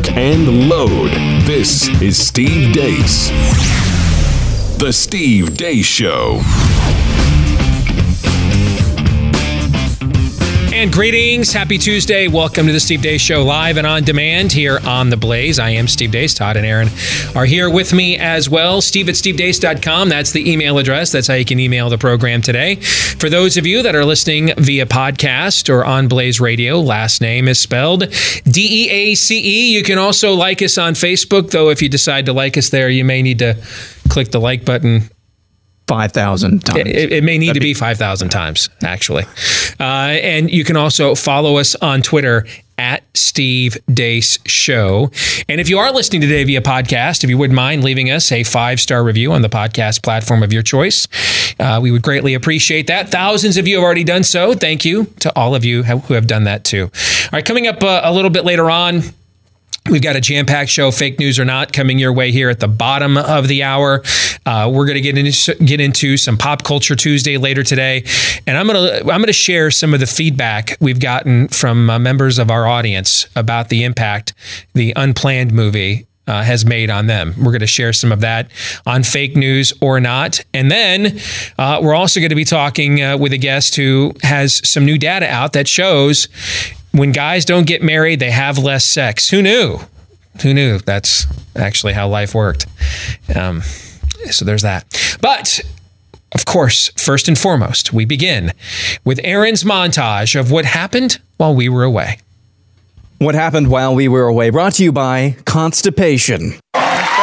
lock, and load. This is Steve Deace. The Steve Deace Show. And greetings. Happy Tuesday. Welcome to the Steve Deace Show live and on demand here on The Blaze. I am Steve Deace. Todd and Aaron are here with me as well. Steve at stevedeace.com. That's the email address. That's how you can email the program today. For those of you that are listening via podcast or on Blaze Radio, last name is spelled D E A C E. You can also like us on Facebook, though, if you decide to like us there, you may need to click the like button 5,000 times. It, it may need That'd to be 5,000 times, actually. Uh, and you can also follow us on Twitter at Steve Deace Show. And if you are listening today via podcast, if you wouldn't mind leaving us a five star review on the podcast platform of your choice, uh, we would greatly appreciate that. Thousands of you have already done so. Thank you to all of you who have done that too. All right, coming up uh, a little bit later on, We've got a jam packed show, fake news or not, coming your way here at the bottom of the hour. Uh, we're going to get into get into some pop culture Tuesday later today, and I'm going to I'm to share some of the feedback we've gotten from uh, members of our audience about the impact the unplanned movie uh, has made on them. We're going to share some of that on fake news or not. And then uh, we're also going to be talking uh, with a guest who has some new data out that shows when guys don't get married, they have less sex. Who knew? Who knew that's actually how life worked? Um, so there's that. But of course, first and foremost, we begin with Aaron's montage of what happened while we were away. What happened while we were away? Brought to you by Constipation.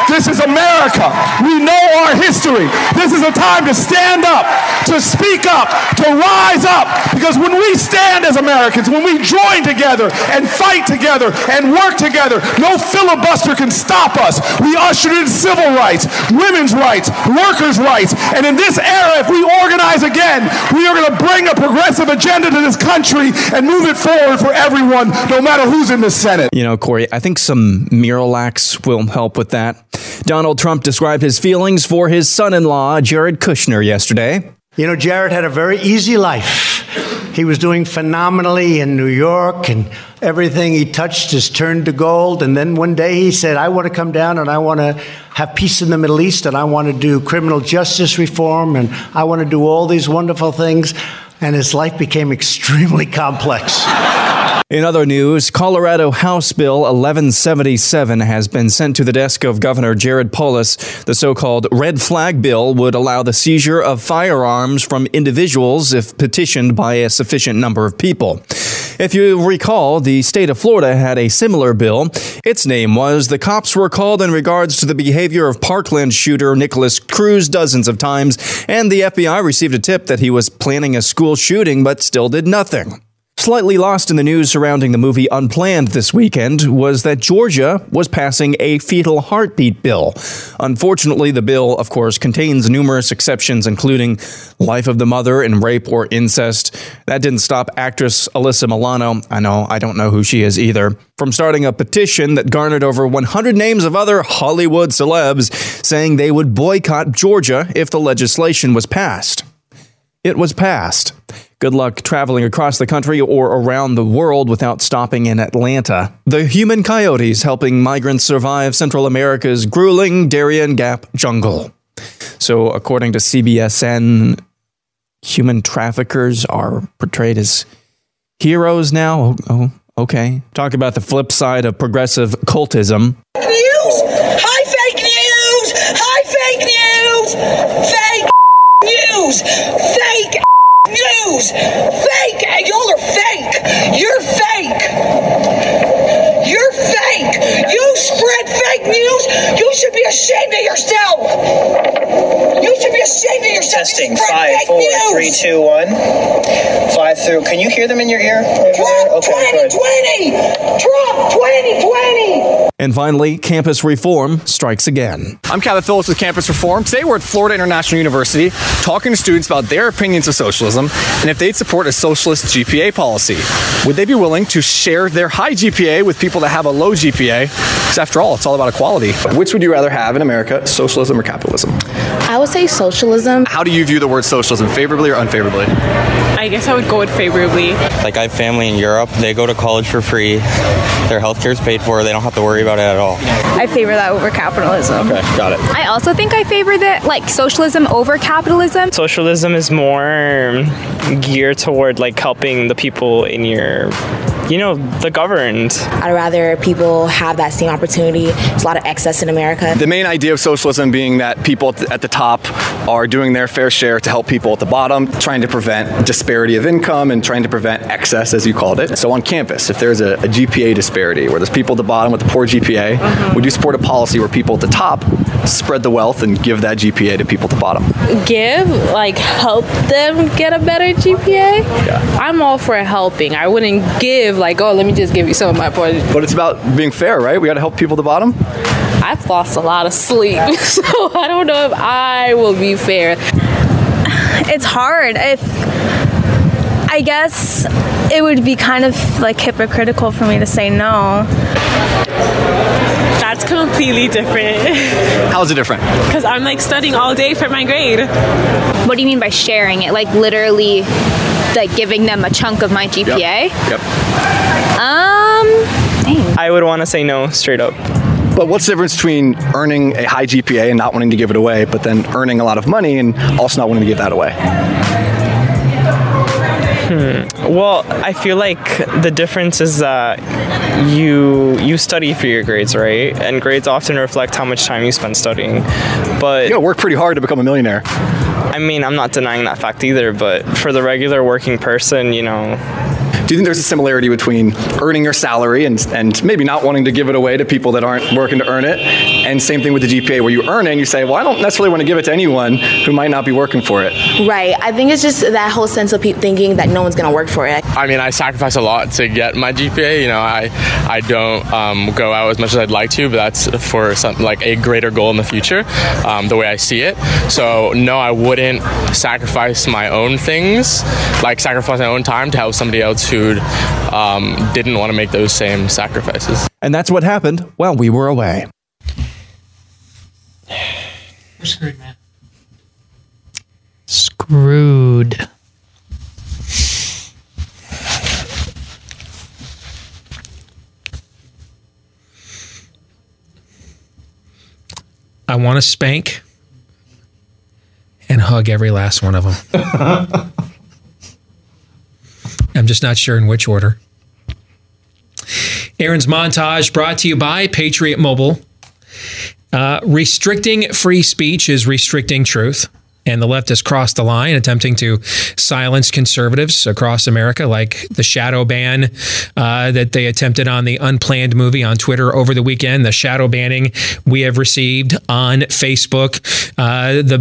This is America. We know our history. This is a time to stand up, to speak up, to rise up. Because when we stand as Americans, when we join together and fight together and work together, no filibuster can stop us. We ushered in civil rights, women's rights, workers' rights. And in this era, if we organize again, we are going to bring a progressive agenda to this country and move it forward for everyone, no matter who's in the Senate. You know, Corey, I think some Miralax will help with that. Donald Trump described his feelings for his son in law, Jared Kushner, yesterday. You know, Jared had a very easy life. He was doing phenomenally in New York, and everything he touched has turned to gold. And then one day he said, I want to come down and I want to have peace in the Middle East, and I want to do criminal justice reform, and I want to do all these wonderful things. And his life became extremely complex. In other news, Colorado House Bill 1177 has been sent to the desk of Governor Jared Polis. The so called red flag bill would allow the seizure of firearms from individuals if petitioned by a sufficient number of people. If you recall, the state of Florida had a similar bill. Its name was The Cops Were Called in Regards to the Behavior of Parkland Shooter Nikolas Cruz dozens of times, and the FBI received a tip that he was planning a school shooting but still did nothing. Slightly lost in the news surrounding the movie Unplanned this weekend was that Georgia was passing a fetal heartbeat bill. Unfortunately, the bill, of course, contains numerous exceptions, including life of the mother and rape or incest. That didn't stop actress Alyssa Milano, I know, I don't know who she is either, from starting a petition that garnered over 100 names of other Hollywood celebs saying they would boycott Georgia if the legislation was passed. It was passed. Good luck traveling across the country or around the world without stopping in Atlanta. The human coyotes helping migrants survive Central America's grueling Darien Gap jungle. So, according to CBSN, human traffickers are portrayed as heroes now. Oh, oh okay. Talk about the flip side of progressive cultism. News! Hi, fake news! Hi, fake news! Fake news! Fake news! Fake! Y'all are fake! You're fake! You're fake! You spread fake news! You should be ashamed of yourself! You should be ashamed of yourself! Testing five, four, news. three, two, one. Five through. Can you hear them in your ear? Trump okay, 2020! Trump 2020! And finally, campus reform strikes again. I'm Kevin Phillips with Campus Reform. Today we're at Florida International University talking to students about their opinions of socialism and if they'd support a socialist GPA policy. Would they be willing to share their high GPA with people that have a low GPA? Because after all, it's all about equality. Which would you rather have in America, socialism or capitalism? I would say socialism. How do you view the word socialism, favorably or unfavorably? I guess I would go with favorably. Like I have family in Europe. They go to college for free. Their healthcare is paid for. They don't have to worry about it at all. I favor that over capitalism. Okay, got it. I also think I favor that, like socialism over capitalism. Socialism is more geared toward like helping the people in your you know, the governed. I'd rather people have that same opportunity. There's a lot of excess in America. The main idea of socialism being that people at the top are doing their fair share to help people at the bottom, trying to prevent disparity of income and trying to prevent excess, as you called it. So on campus, if there's a, a GPA disparity where there's people at the bottom with a poor GPA, mm-hmm. would you support a policy where people at the top spread the wealth and give that GPA to people at the bottom? Give, like help them get a better GPA? Yeah. I'm all for helping. I wouldn't give like, oh, let me just give you some of my points. But it's about being fair, right? We got to help people at the bottom. I've lost a lot of sleep, so I don't know if I will be fair. It's hard. If I guess it would be kind of like hypocritical for me to say no. That's completely different. How is it different? Because I'm like studying all day for my grade. What do you mean by sharing it? Like literally like giving them a chunk of my GPA? Yep. yep. Um, dang. I would want to say no straight up. But what's the difference between earning a high GPA and not wanting to give it away, but then earning a lot of money and also not wanting to give that away? Hmm. Well, I feel like the difference is that you you study for your grades, right? And grades often reflect how much time you spend studying. But you gotta work pretty hard to become a millionaire. I mean, I'm not denying that fact either, but for the regular working person, you know, do you think there's a similarity between earning your salary and, and maybe not wanting to give it away to people that aren't working to earn it? And same thing with the GPA, where you earn it and you say, well, I don't necessarily want to give it to anyone who might not be working for it. Right. I think it's just that whole sense of thinking that no one's going to work for it. I mean, I sacrifice a lot to get my GPA. You know, I I don't um, go out as much as I'd like to, but that's for something like a greater goal in the future, um, the way I see it. So no, I wouldn't sacrifice my own things, like sacrifice my own time to help somebody else who um, didn't want to make those same sacrifices. And that's what happened while we were away. We're screwed, man. Screwed. I want to spank and hug every last one of them. I'm just not sure in which order. Aaron's montage brought to you by Patriot Mobile. Uh, restricting free speech is restricting truth and the left has crossed the line, attempting to silence conservatives across America, like the shadow ban uh, that they attempted on the unplanned movie on Twitter over the weekend, the shadow banning we have received on Facebook. Uh, the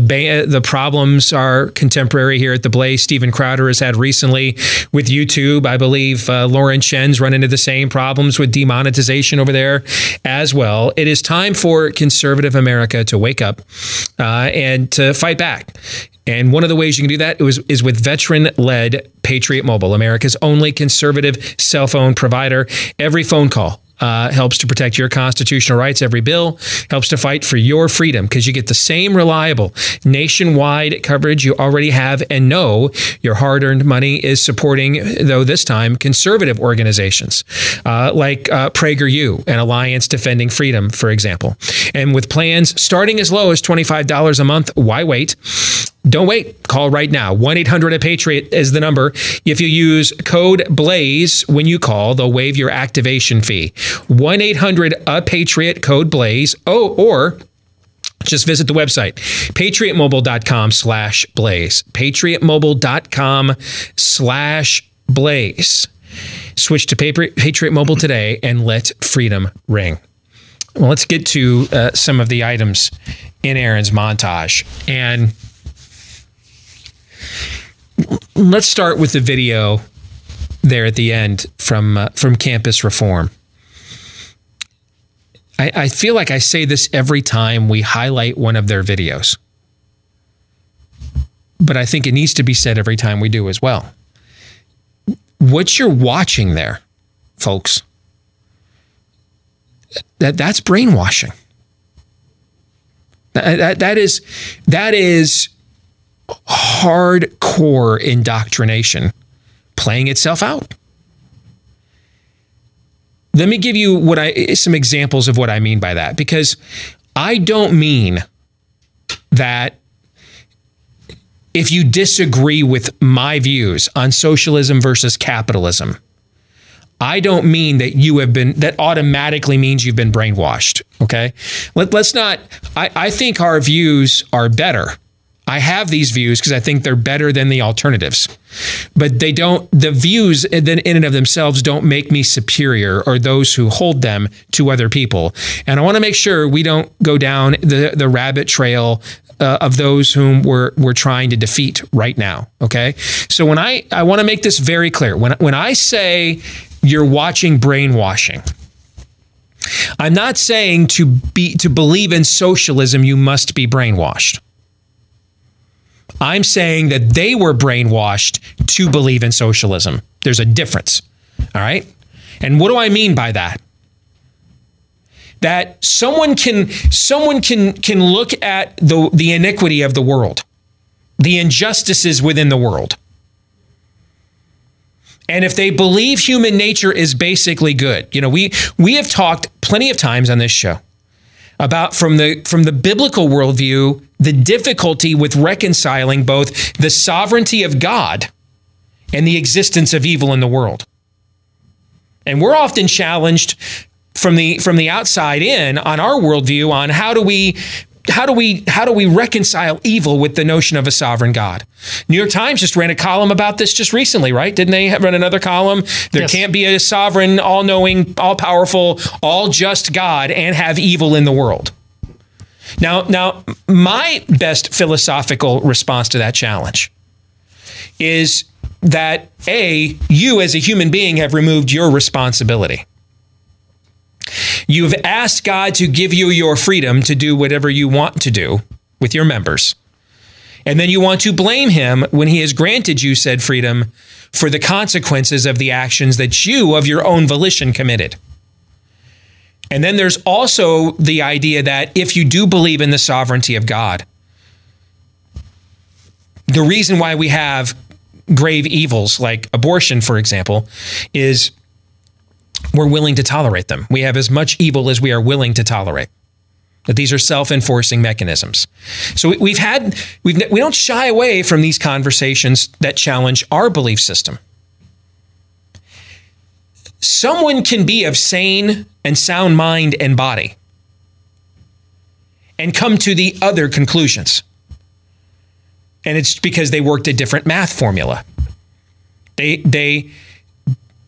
the problems are contemporary here at the Blaze. Steven Crowder has had recently with YouTube. I believe uh, Lauren Chen's run into the same problems with demonetization over there as well. It is time for conservative America to wake up uh, and to fight back. And one of the ways you can do that is, is with veteran led Patriot Mobile, America's only conservative cell phone provider. Every phone call uh, helps to protect your constitutional rights. Every bill helps to fight for your freedom because you get the same reliable nationwide coverage you already have and know your hard earned money is supporting, though this time, conservative organizations uh, like uh, PragerU and Alliance Defending Freedom, for example. And with plans starting as low as $25 a month, why wait? Don't wait. Call right now. 1 800 Patriot is the number. If you use code BLAZE when you call, they'll waive your activation fee. 1 800 A Patriot, code BLAZE. Oh, or just visit the website patriotmobile.com slash blaze patriotmobile.com slash blaze switch to patriot mobile today and let freedom ring well let's get to uh, some of the items in aaron's montage and let's start with the video there at the end from uh, from Campus Reform. I, I feel like I say this every time we highlight one of their videos, but I think it needs to be said every time we do as well. What you're watching there, folks, that that's brainwashing. That, that, that is that is hardcore indoctrination playing itself out. Let me give you what I some examples of what I mean by that because I don't mean that if you disagree with my views on socialism versus capitalism, I don't mean that you have been, that automatically means you've been brainwashed. Okay. Let, us not, I, I think our views are better. I have these views because I think they're better than the alternatives. But they don't, the views then in and of themselves don't make me superior or those who hold them to other people. And I want to make sure we don't go down the, the rabbit trail uh, of those whom we're, we're trying to defeat right now. Okay. So when I, I want to make this very clear. When, when I say you're watching brainwashing, I'm not saying to be to believe in socialism you must be brainwashed. I'm saying that they were brainwashed to believe in socialism. There's a difference. All right? And what do I mean by that? That someone can someone can can look at the the iniquity of the world, the injustices within the world. And if they believe human nature is basically good, you know, we we have talked plenty of times on this show about from the from the biblical worldview the difficulty with reconciling both the sovereignty of God and the existence of evil in the world. And we're often challenged from the from the outside in on our worldview on how do we how do we how do we reconcile evil with the notion of a sovereign God? New York Times just ran a column about this just recently, right? Didn't they run another column? There yes. can't be a sovereign, all-knowing, all-powerful, all-just God and have evil in the world. Now, now my best philosophical response to that challenge is that a you as a human being have removed your responsibility. You've asked God to give you your freedom to do whatever you want to do with your members. And then you want to blame him when he has granted you said freedom for the consequences of the actions that you, of your own volition, committed. And then there's also the idea that if you do believe in the sovereignty of God, the reason why we have grave evils like abortion, for example, is we're willing to tolerate them. We have as much evil as we are willing to tolerate. That these are self-enforcing mechanisms. So we've had we've we don't shy away from these conversations that challenge our belief system. Someone can be of sane and sound mind and body and come to the other conclusions. And it's because they worked a different math formula. They they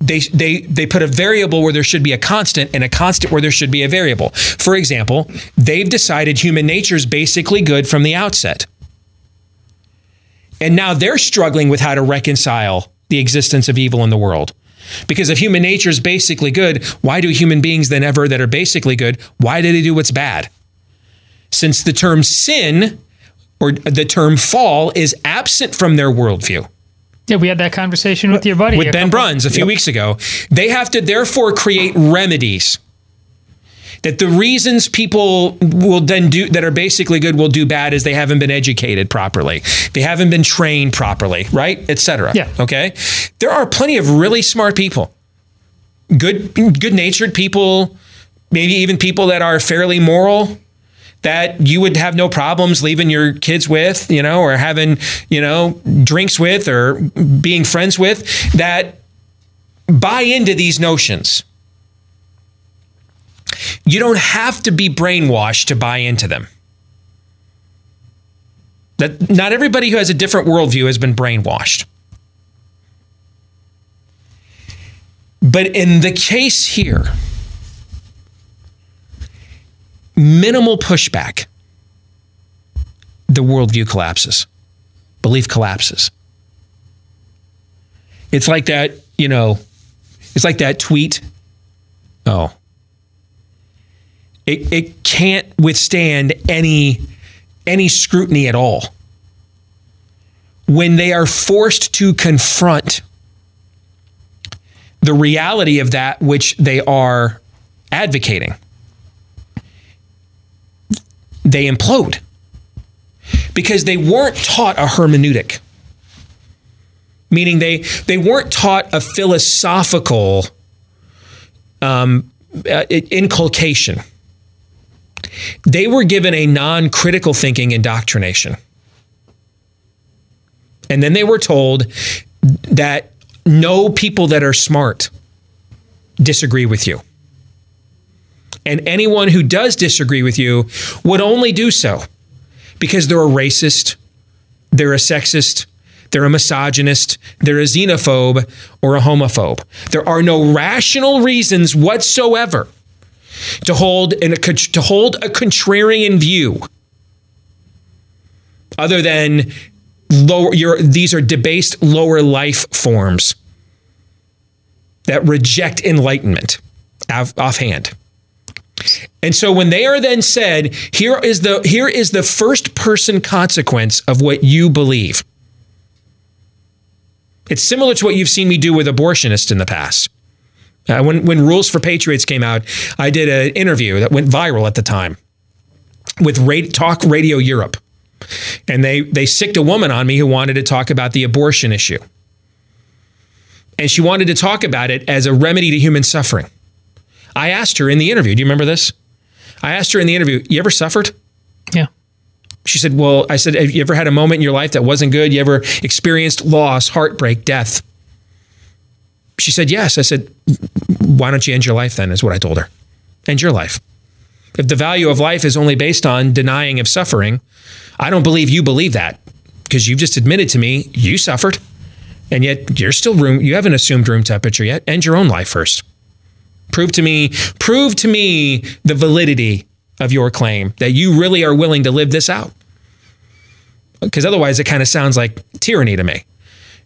they, they, they put a variable where there should be a constant and a constant where there should be a variable. For example, they've decided human nature is basically good from the outset. And now they're struggling with how to reconcile the existence of evil in the world. Because if human nature is basically good, why do human beings then ever that are basically good, why do they do what's bad? Since the term sin or the term fall is absent from their worldview. Yeah, we had that conversation with your buddy. With Ben Bruns a few yep. weeks ago. They have to therefore create remedies. That the reasons people will then do that are basically good will do bad is they haven't been educated properly. They haven't been trained properly, right? Etc. Yeah. Okay. There are plenty of really smart people. Good good natured people, maybe even people that are fairly moral that you would have no problems leaving your kids with, you know, or having, you know, drinks with or being friends with that buy into these notions. You don't have to be brainwashed to buy into them. That not everybody who has a different worldview has been brainwashed. But in the case here, minimal pushback, the worldview collapses, belief collapses. It's like that, you know, it's like that tweet. Oh. It, it can't withstand any any scrutiny at all. When they are forced to confront the reality of that which they are advocating they implode. because they weren't taught a hermeneutic, meaning they they weren't taught a philosophical um, uh, inculcation. They were given a non-critical thinking indoctrination, and then they were told that no people that are smart disagree with you. And anyone who does disagree with you would only do so because they're a racist, they're a sexist, they're a misogynist, they're a xenophobe, or a homophobe. There are no rational reasons whatsoever to hold to hold a contrarian view other than lower your these are debased lower life forms that reject enlightenment offhand. And so when they are then said, here is the here is the first person consequence of what you believe. It's similar to what you've seen me do with abortionists in the past. Uh, when when Rules for Patriots came out, I did an interview that went viral at the time with Radio, Talk Radio Europe, and they they sicked a woman on me who wanted to talk about the abortion issue, and she wanted to talk about it as a remedy to human suffering. I asked her in the interview. Do you remember this? I asked her in the interview, "You ever suffered?" Yeah. She said, "Well, I said, have you ever had a moment in your life that wasn't good? You ever experienced loss, heartbreak, death?" She said, "Yes." I said, "Why don't you end your life then?" Is what I told her. End your life. If the value of life is only based on denying of suffering, I don't believe you believe that because you've just admitted to me you suffered, and yet you're still room. You haven't assumed room temperature yet. End your own life first. Prove to me, prove to me the validity of your claim that you really are willing to live this out. Because otherwise, it kind of sounds like tyranny to me.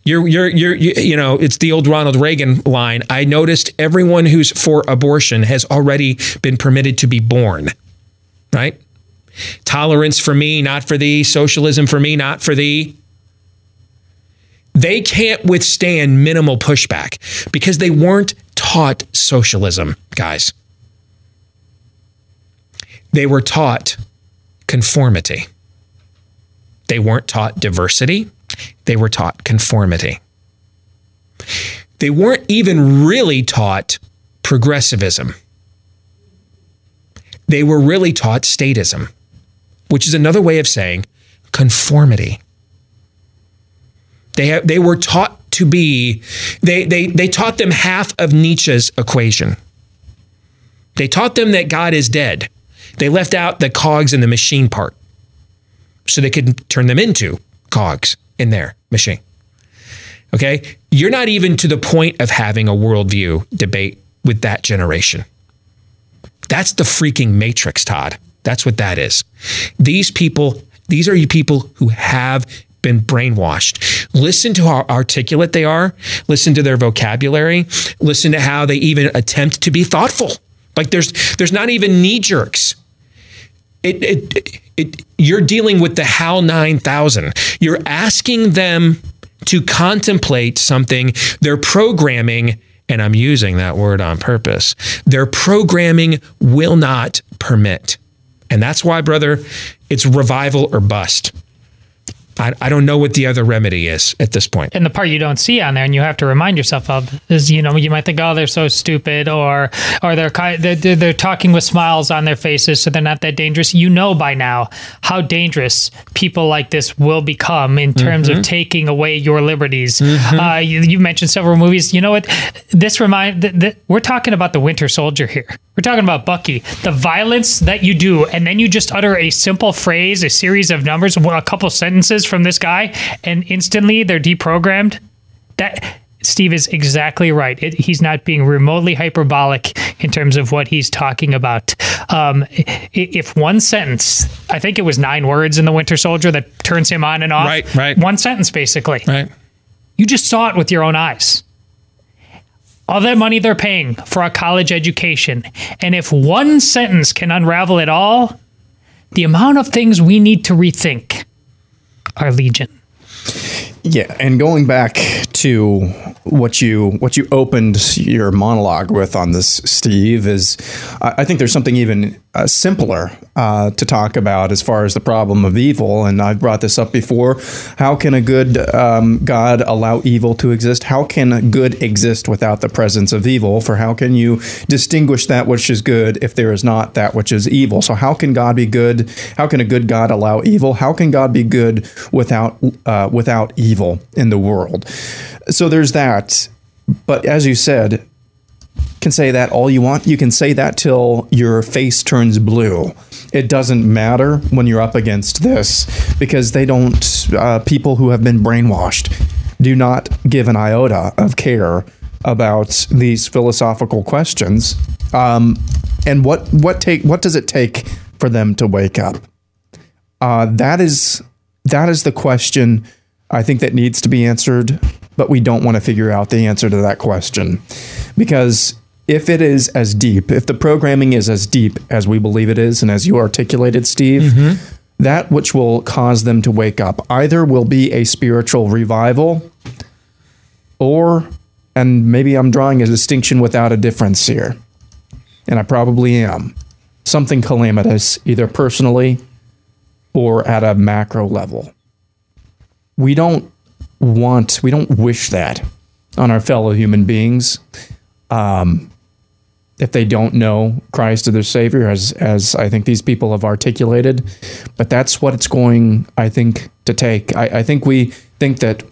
You're, you're, you're, you, you know, it's the old Ronald Reagan line. I noticed everyone who's for abortion has already been permitted to be born, right? Tolerance for me, not for thee. Socialism for me, not for thee. They can't withstand minimal pushback because they weren't taught socialism, guys. They were taught conformity. They weren't taught diversity, they were taught conformity. They weren't even really taught progressivism. They were really taught statism, which is another way of saying conformity. They, they were taught to be, they, they, they taught them half of Nietzsche's equation. They taught them that God is dead. They left out the cogs in the machine part so they could turn them into cogs in their machine. Okay? You're not even to the point of having a worldview debate with that generation. That's the freaking matrix, Todd. That's what that is. These people, these are you people who have been brainwashed. Listen to how articulate they are. Listen to their vocabulary. Listen to how they even attempt to be thoughtful. Like there's there's not even knee jerks. It, it, it, you're dealing with the HAL 9000. You're asking them to contemplate something their programming, and I'm using that word on purpose, their programming will not permit. And that's why, brother, it's revival or bust. I, I don't know what the other remedy is at this point. And the part you don't see on there, and you have to remind yourself of, is you know you might think, oh, they're so stupid, or or they're they're, they're talking with smiles on their faces, so they're not that dangerous. You know by now how dangerous people like this will become in terms Mm-hmm. of taking away your liberties. Uh, you, you mentioned several movies. You know what? This remind th- th- we're talking about the Winter Soldier here. We're talking about Bucky. The violence that you do, and then you just utter a simple phrase, a series of numbers, a couple sentences from this guy, and instantly they're deprogrammed. That Steve is exactly right. It, he's not being remotely hyperbolic in terms of what he's talking about. Um, if one sentence, I think it was nine words in the Winter Soldier that turns him on and off. Right, right. One sentence, basically. Right. You just saw it with your own eyes. All that money they're paying for a college education. And if one sentence can unravel it all, the amount of things we need to rethink are legion. Yeah, and going back to what you what you opened your monologue with on this, Steve, is I, I think there's something even uh, simpler uh, to talk about as far as the problem of evil. And I've brought this up before. How can a good um, God allow evil to exist? How can good exist without the presence of evil? For how can you distinguish that which is good if there is not that which is evil? So, how can God be good? How can a good God allow evil? How can God be good without uh, without evil in the world? So, there's that. But as you said, can say that all you want. You can say that till your face turns blue. It doesn't matter when you're up against this because they don't, uh, people who have been brainwashed do not give an iota of care about these philosophical questions. Um, and what, what take, what does it take for them to wake up? Uh, that is, that is the question I think that needs to be answered, but we don't want to figure out the answer to that question because if it is as deep, if the programming is as deep as we believe it is, and as you articulated, Steve, mm-hmm. that which will cause them to wake up either will be a spiritual revival or, and maybe I'm drawing a distinction without a difference here, and I probably am, something calamitous, either personally or at a macro level. We don't want, we don't wish that on our fellow human beings. Um, if they don't know Christ as their Savior, as as I think these people have articulated, but that's what it's going, I think, to take. I, I think we think that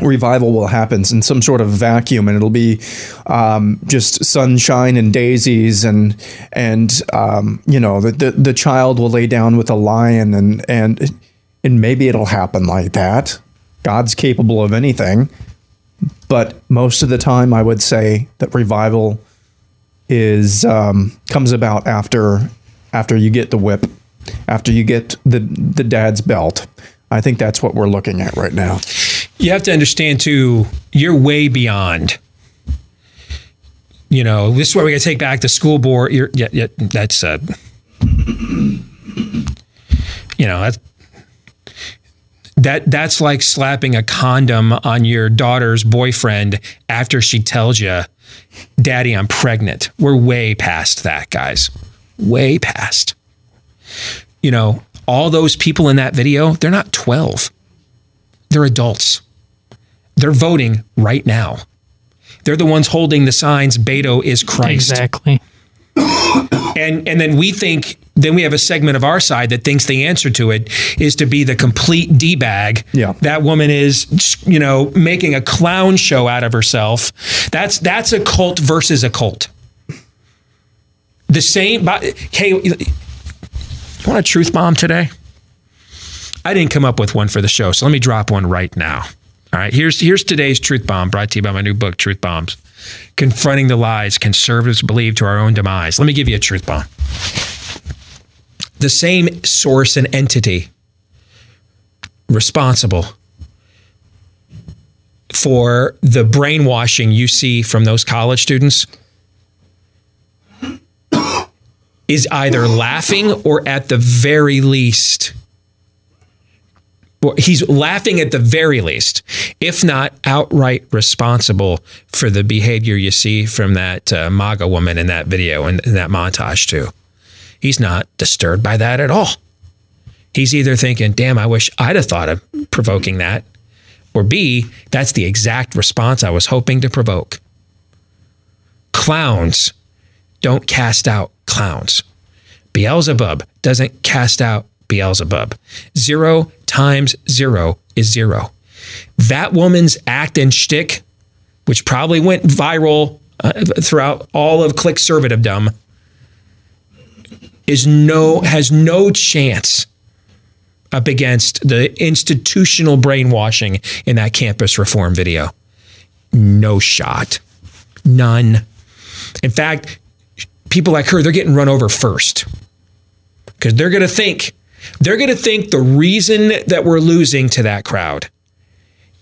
revival will happen in some sort of vacuum and it'll be um, just sunshine and daisies and and um, you know the, the the child will lay down with a lion and and and maybe it'll happen like that god's capable of anything but most of the time i would say that revival is um, comes about after after you get the whip after you get the the dad's belt i think that's what we're looking at right now You have to understand too, you're way beyond. You know, this is where we got to take back the school board. You're, yeah, yeah, that's, uh, you know, that's, that that's like slapping a condom on your daughter's boyfriend after she tells you, "Daddy, I'm pregnant." We're way past that, guys. Way past. You know, all those people in that video, they're not 12. They're adults. They're voting right now. They're the ones holding the signs Beto is Christ. Exactly. And and then we think then we have a segment of our side that thinks the answer to it is to be the complete d bag. Yeah. That woman is you know making a clown show out of herself. That's that's a cult versus a cult. The same. Hey, you want a truth bomb today? I didn't come up with one for the show, so let me drop one right now. All right, here's here's today's truth bomb brought to you by my new book, Truth Bombs. Confronting the lies conservatives believe to our own demise. Let me give you a truth bomb. The same source and entity responsible for the brainwashing you see from those college students is either laughing or at the very least he's laughing at the very least, if not outright responsible for the behavior you see from that uh, MAGA woman in that video and in that montage, too. He's not disturbed by that at all. He's either thinking, damn, I wish I'd have thought of provoking that, or B, that's the exact response I was hoping to provoke. Clowns don't cast out clowns. Beelzebub doesn't cast out Beelzebub. Zero times zero is zero. That woman's act and shtick, which probably went viral uh, throughout all of click servitedom, is no has no chance up against the institutional brainwashing in that campus reform video. No shot. None. In fact, people like her, they're getting run over first because they're going to think they're going to think the reason that we're losing to that crowd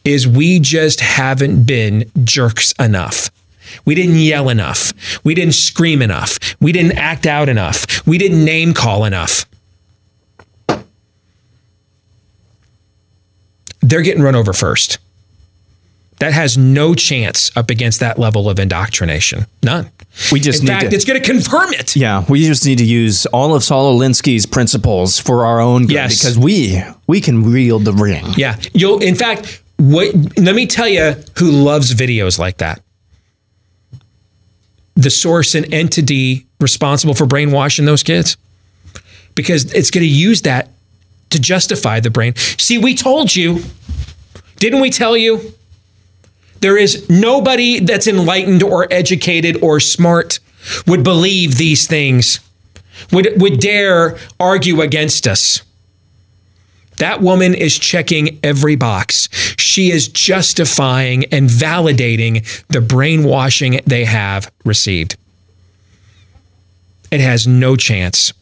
is we just haven't been jerks enough. We didn't yell enough. We didn't scream enough. We didn't act out enough. We didn't name call enough. They're getting run over first. That has no chance up against that level of indoctrination. None. We just In need fact, to- it's going to confirm it. Yeah, we just need to use all of Saul Alinsky's principles for our own good Yes. because we we can wield the ring. Yeah. You'll in fact, what let me tell you who loves videos like that. The source and entity responsible for brainwashing those kids. Because it's going to use that to justify the brain. See, we told you. Didn't we tell you? There is nobody that's enlightened or educated or smart would believe these things, would, would dare argue against us. That woman is checking every box. She is justifying and validating the brainwashing they have received. It has no chance.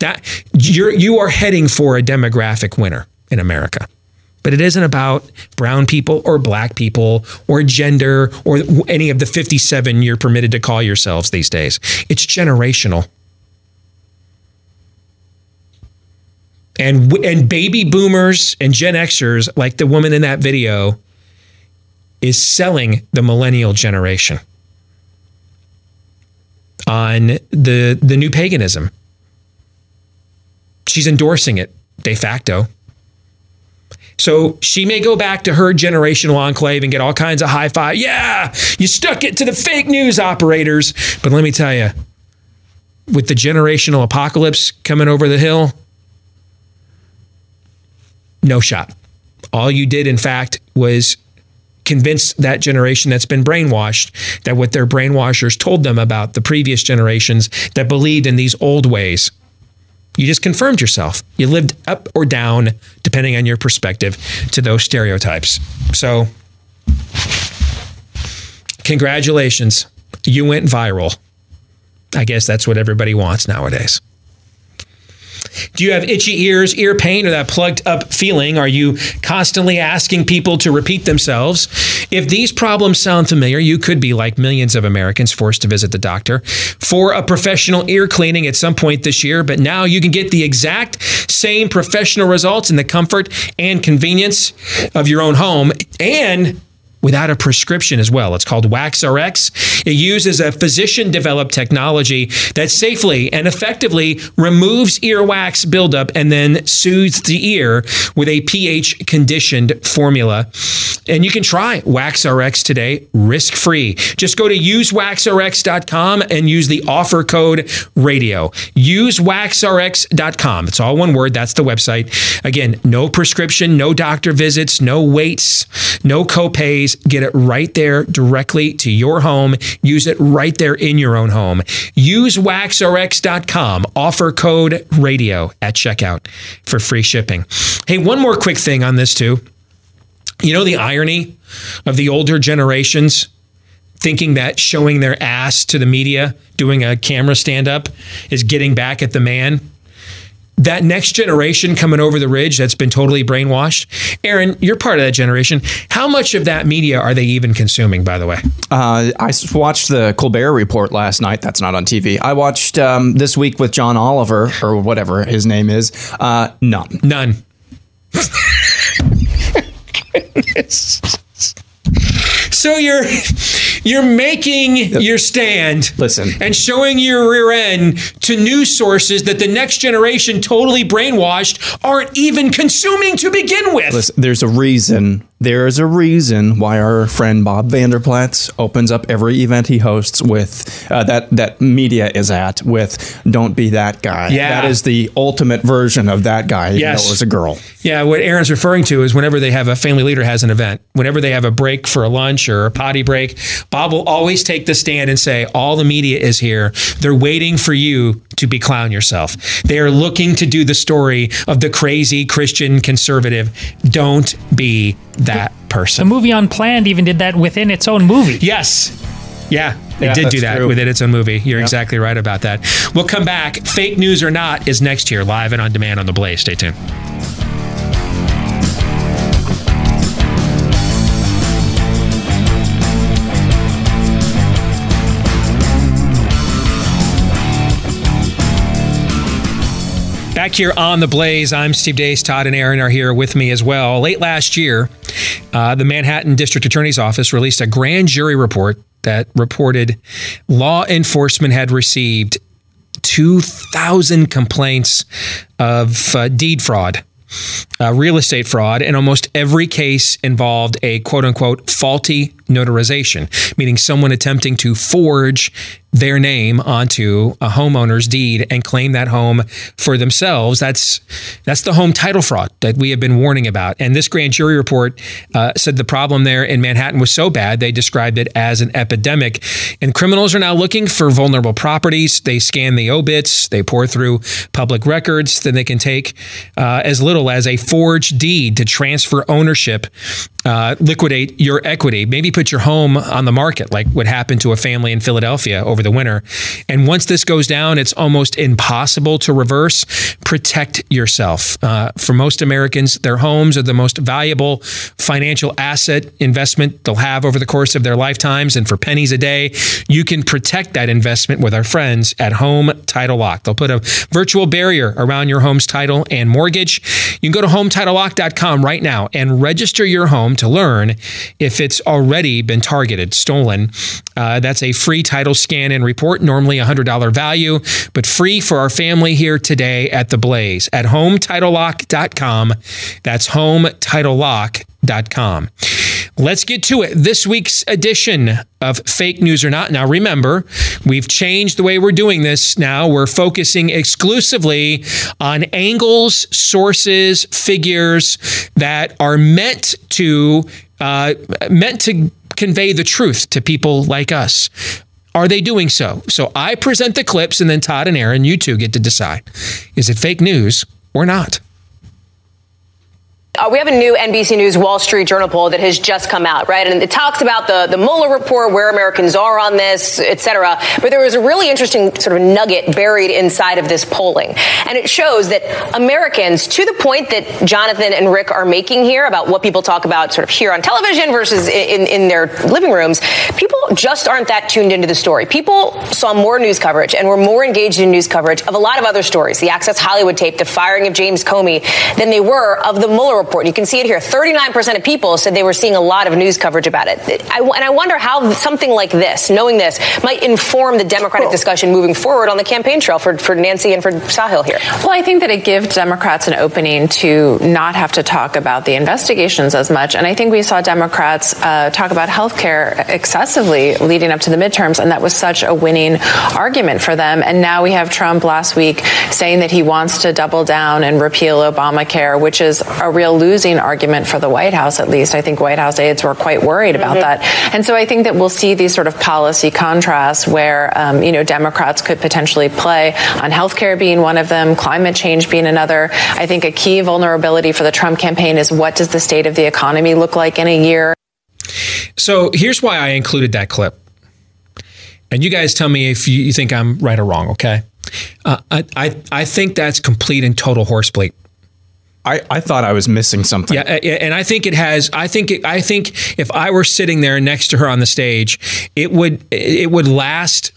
That you're you are heading for a demographic winner in America. But it isn't about brown people or black people or gender or any of the 57 you're permitted to call yourselves these days. It's generational. and and baby boomers and Gen Xers, like the woman in that video, is selling the millennial generation on the the new paganism. She's endorsing it de facto. So she may go back to her generational enclave and get all kinds of high five. Yeah, you stuck it to the fake news operators. But let me tell you, with the generational apocalypse coming over the hill, no shot. All you did, in fact, was convince that generation that's been brainwashed that what their brainwashers told them about the previous generations that believed in these old ways. You just confirmed yourself. You lived up or down, depending on your perspective, to those stereotypes. So, congratulations. You went viral. I guess that's what everybody wants nowadays. Do you have itchy ears, ear pain, or that plugged up feeling? Are you constantly asking people to repeat themselves? If these problems sound familiar, you could be like millions of Americans forced to visit the doctor for a professional ear cleaning at some point this year. But now you can get the exact same professional results in the comfort and convenience of your own home and without a prescription as well. It's called WaxRx. It uses a physician developed technology that safely and effectively removes earwax buildup and then soothes the ear with a pH conditioned formula. And you can try WaxRx today risk free. Just go to usewaxrx.com and use the offer code radio. Usewaxrx.com. It's all one word. That's the website. Again, no prescription, no doctor visits, no waits, no copays. Get it right there directly to your home. Use it right there in your own home. Use waxrx.com. Offer code radio at checkout for free shipping. Hey, one more quick thing on this too. You know the irony of the older generations thinking that showing their ass to the media, doing a camera stand up, is getting back at the man? That next generation coming over the ridge that's been totally brainwashed. Aaron, you're part of that generation. How much of that media are they even consuming, by the way? Uh, I watched the Colbert Report last night. That's not on TV. I watched um, this week with John Oliver or whatever his name is. Uh, none. None. So you're you're making your stand. Listen. And showing your rear end to news sources that the next generation totally brainwashed aren't even consuming to begin with. Listen, there's a reason. There is a reason why our friend Bob Vander Plaats opens up every event he hosts with uh, that that media is at with "Don't be that guy." Yeah. that is the ultimate version of that guy. Even Yes. though it was a girl. Yeah, what Aaron's referring to is whenever they have a family leader has an event, whenever they have a break for a lunch or a potty break, Bob will always take the stand and say, All the media is here. They're waiting for you to be clown yourself. They are looking to do the story of the crazy Christian conservative. Don't be that person. The person. movie Unplanned even did that within its own movie. Yes. Yeah, they Yeah, did do that true. within its own movie. You're exactly right about that. We'll come back. Fake news or not is next here, live and on demand on the Blaze. Stay tuned. Back here on the Blaze, I'm Steve Deace. Todd and Aaron are here with me as well. Late last year, Uh, the Manhattan District Attorney's Office released a grand jury report that reported law enforcement had received 2,000 complaints of uh, deed fraud. Uh, real estate fraud, and almost every case involved a quote unquote faulty notarization, meaning someone attempting to forge their name onto a homeowner's deed and claim that home for themselves. That's that's the home title fraud that we have been warning about. And this grand jury report uh, said the problem there in Manhattan was so bad they described it as an epidemic. And criminals are now looking for vulnerable properties. They scan the obits, they pour through public records, then they can take uh, as little as a forged deed to transfer ownership uh, liquidate your equity, maybe put your home on the market, like what happened to a family in Philadelphia over the winter. And once this goes down, it's almost impossible to reverse. Protect yourself. Uh, for most Americans, their homes are the most valuable financial asset investment they'll have over the course of their lifetimes. And for pennies a day, you can protect that investment with our friends at Home Title Lock. They'll put a virtual barrier around your home's title and mortgage. You can go to HometitleLock.com right now and register your home to learn if it's already been targeted, stolen. Uh, that's a free title scan and report, normally a $100 value, but free for our family here today at The Blaze at HomeTitleLock.com. That's HomeTitleLock.com. Let's get to it. This week's edition of Fake News or Not. Now, remember, we've changed the way we're doing this now. We're focusing exclusively on angles, sources, figures that are meant to uh, meant to convey the truth to people like us. Are they doing so? So I present the clips, and then Todd and Aaron, you two get to decide: is it fake news or not? Uh, we have a new NBC News Wall Street Journal poll that has just come out, right? And it talks about the, the Mueller report, where Americans are on this, et cetera. But there was a really interesting sort of nugget buried inside of this polling. And it shows that Americans, to the point that Jonathan and Rick are making here about what people talk about sort of here on television versus in, in their living rooms, people just aren't that tuned into the story. People saw more news coverage and were more engaged in news coverage of a lot of other stories, the Access Hollywood tape, the firing of James Comey, than they were of the Mueller report. You can see it here. 39% of people said they were seeing a lot of news coverage about it. I, and I wonder how something like this, knowing this, might inform the Democratic discussion moving forward on the campaign trail for, for Nancy and for Sahil here. Well, I think that it gives Democrats an opening to not have to talk about the investigations as much. And I think we saw Democrats uh, talk about health care excessively leading up to the midterms, and that was such a winning argument for them. And now we have Trump last week saying that he wants to double down and repeal Obamacare, which is a real losing argument for the White House, at least. I think White House aides were quite worried about Mm-hmm. that. And so I think that we'll see these sort of policy contrasts where, um, you know, Democrats could potentially play on healthcare being one of them, climate change being another. I think a key vulnerability for the Trump campaign is what does the state of the economy look like in a year? So here's why I included that clip. And you guys tell me if you, you think I'm right or wrong, okay? Uh, I, I, I think that's complete and total horsebleed. I, I thought I was missing something. Yeah, and I think it has. I think it, I think if I were sitting there next to her on the stage, it would it would last.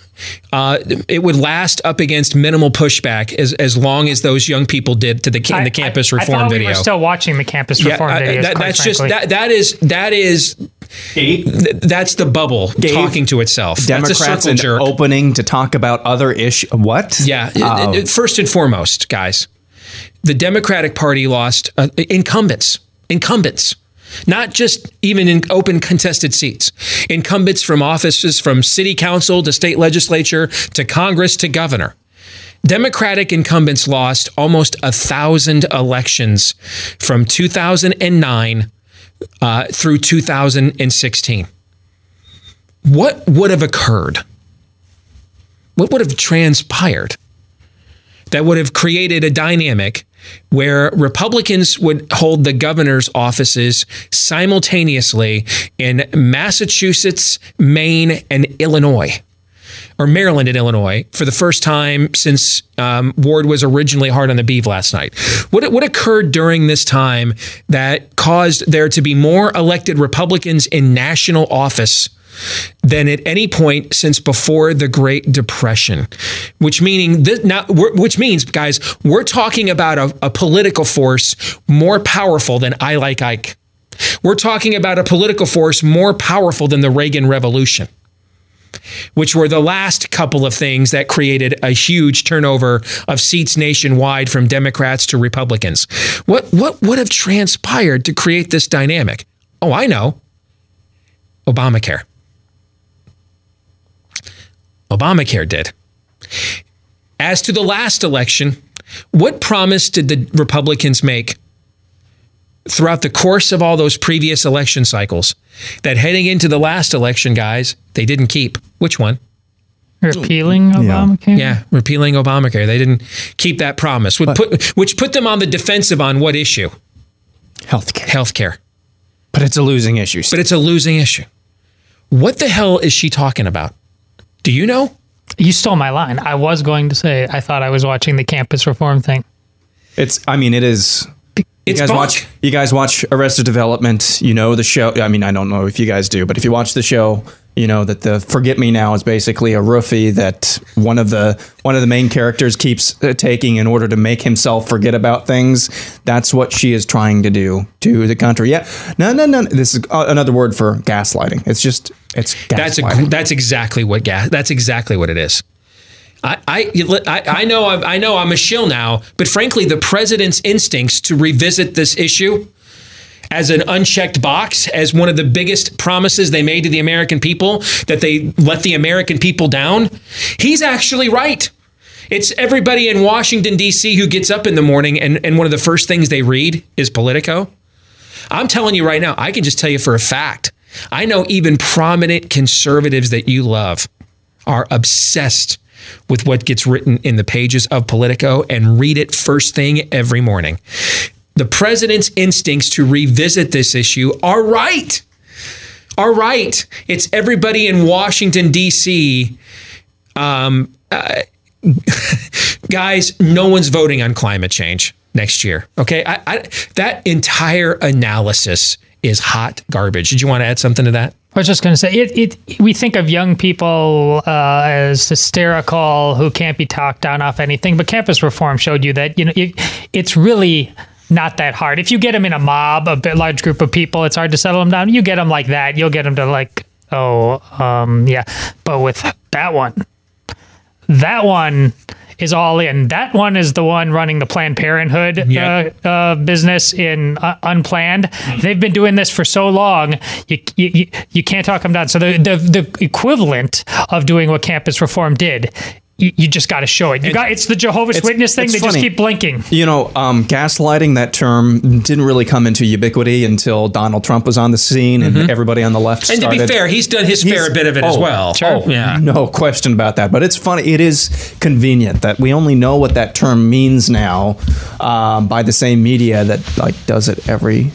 Uh, it would last up against minimal pushback as, as long as those young people did to the ca- in the campus I, reform I video. We were still watching the campus Yeah, reform uh, videos. that- quite that's just that that is that is th- that's the bubble talking to itself. Democrats circle an jerk. opening to talk about other issues. What? Yeah. It- it- First and foremost, guys, the Democratic Party lost uh, incumbents. Incumbents. Not just even in open contested seats. Incumbents from offices from city council to state legislature to Congress to governor. Democratic incumbents lost almost a thousand elections from 2009 uh, through 2016. What would have occurred? What would have transpired that would have created a dynamic where Republicans would hold the governor's offices simultaneously in Massachusetts, Maine, and Illinois? or Maryland and Illinois for the first time since um, Ward was originally hard on the beef last night. What, what occurred during this time that caused there to be more elected Republicans in national office? Than at any point since before the Great Depression, which meaning this now, which means, guys, we're talking about a, a political force more powerful than I like Ike We're talking about a political force more powerful than the Reagan Revolution, which were the last couple of things that created a huge turnover of seats nationwide from Democrats to Republicans. What what would have transpired to create this dynamic? Oh, I know. Obamacare. Obamacare did. As to the last election, what promise did the Republicans make throughout the course of all those previous election cycles that heading into the last election, guys, they didn't keep? Which one? Repealing Obamacare? Yeah, repealing Obamacare. They didn't keep that promise, which put, which put them on the defensive on what issue? Healthcare. Healthcare. But it's a losing issue. But it's a losing issue. What the hell is she talking about? Do you know? You stole my line. I was going to say I thought I was watching the campus reform thing. It's. I mean, it is. You It's guys bunk. watch. You guys watch Arrested Development. You know the show. I mean, I don't know if you guys do, but if you watch the show, you know that the Forget Me Now is basically a roofie that one of the one of the main characters keeps uh, taking in order to make himself forget about things. That's what she is trying to do to the country. Yeah. No, no, no. This is uh, another word for gaslighting. It's just. It's That's a, that's exactly what gas. That's exactly what it is. I, I, I I know I'm, I know I'm a shill now, but frankly, the president's instincts to revisit this issue as an unchecked box, as one of the biggest promises they made to the American people that they let the American people down, he's actually right. It's everybody in Washington, D.C. who gets up in the morning and, and one of the first things they read is Politico. I'm telling you right now, I can just tell you for a fact. I know even prominent conservatives that you love are obsessed with what gets written in the pages of Politico and read it first thing every morning. The president's instincts to revisit this issue are right. Are right. It's everybody in Washington, D.C. Um, uh, guys, no one's voting on climate change next year. Okay. I, I, that entire analysis is hot garbage. Did you want to add something to that? I was just going to say it, it. We think of young people uh, as hysterical who can't be talked down off anything, but campus reform showed you that you know it, it's really not that hard. If you get them in a mob, a bit large group of people, it's hard to settle them down. You get them like that, you'll get them to like, oh, um, yeah. But with that one, that one is all in. That one is the one running the Planned Parenthood uh, uh, business in uh, Unplanned. They've been doing this for so long, you you, you, you can't talk them down. So the, the the equivalent of doing what campus reform did. You, you just got to show it. You got it's the Jehovah's It's- Witness thing. it's They just keep blinking. You know, um, gaslighting, that term didn't really come into ubiquity until Donald Trump was on the scene and everybody on the left Mm-hmm. And to be fair, he's done his fair bit of it as oh, well. Oh, yeah. No question about that. But it's funny. It is convenient that we only know what that term means now um, by the same media that like does it every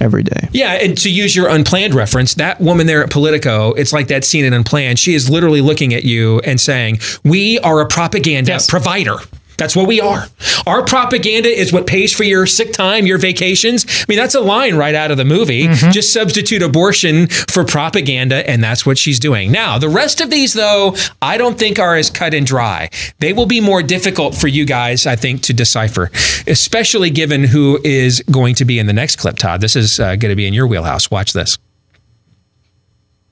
every day. Yeah, and to use your unplanned reference, that woman there at Politico, it's like that scene in Unplanned. She is literally looking at you and saying, "We are a propaganda provider." That's what we are. Our propaganda is what pays for your sick time, your vacations. I mean, that's a line right out of the movie. Just substitute abortion for propaganda, and that's what she's doing. Now, the rest of these, though, I don't think are as cut and dry. They will be more difficult for you guys, I think, to decipher, especially given who is going to be in the next clip, Todd. This is uh, going to be in your wheelhouse. Watch this.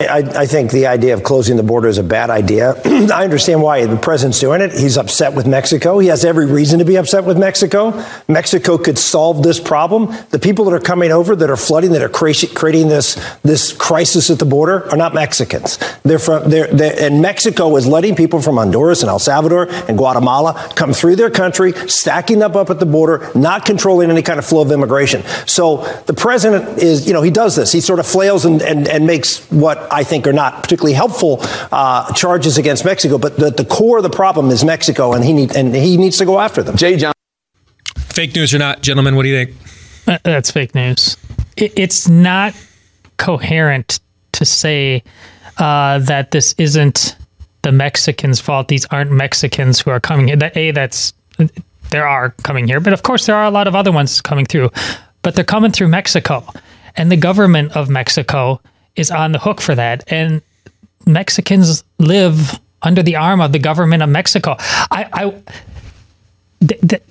I, I think the idea of closing the border is a bad idea. I understand why the president's doing it. He's upset with Mexico. He has every reason to be upset with Mexico. Mexico could solve this problem. The people that are coming over, that are flooding, that are creating this this crisis at the border, are not Mexicans. They're from they're, they're and Mexico is letting people from Honduras and El Salvador and Guatemala come through their country, stacking up up at the border, not controlling any kind of flow of immigration. So the president is, you know, he does this. He sort of flails and and, and makes what I think are not particularly helpful uh, charges against Mexico. But the, the core of the problem is Mexico, and he need, and he needs to go after them. Jay John. Fake news or not, gentlemen, what do you think? Uh, That's fake news. It's not coherent to say uh, that this isn't the Mexicans' fault. These aren't Mexicans who are coming here. That a that's there are coming here, but of course there are a lot of other ones coming through. But they're coming through Mexico, and the government of Mexico is on the hook for that. And Mexicans live under the arm of the government of Mexico. I, I th- th-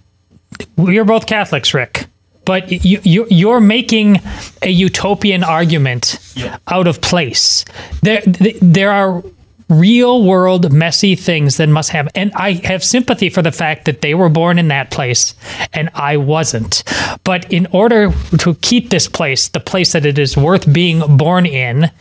we're both Catholics, Rick. but you, you you're making a utopian argument out of place. There there are real world messy things that must have and I have sympathy for the fact that they were born in that place and I wasn't. But in order to keep this place the place that it is worth being born in,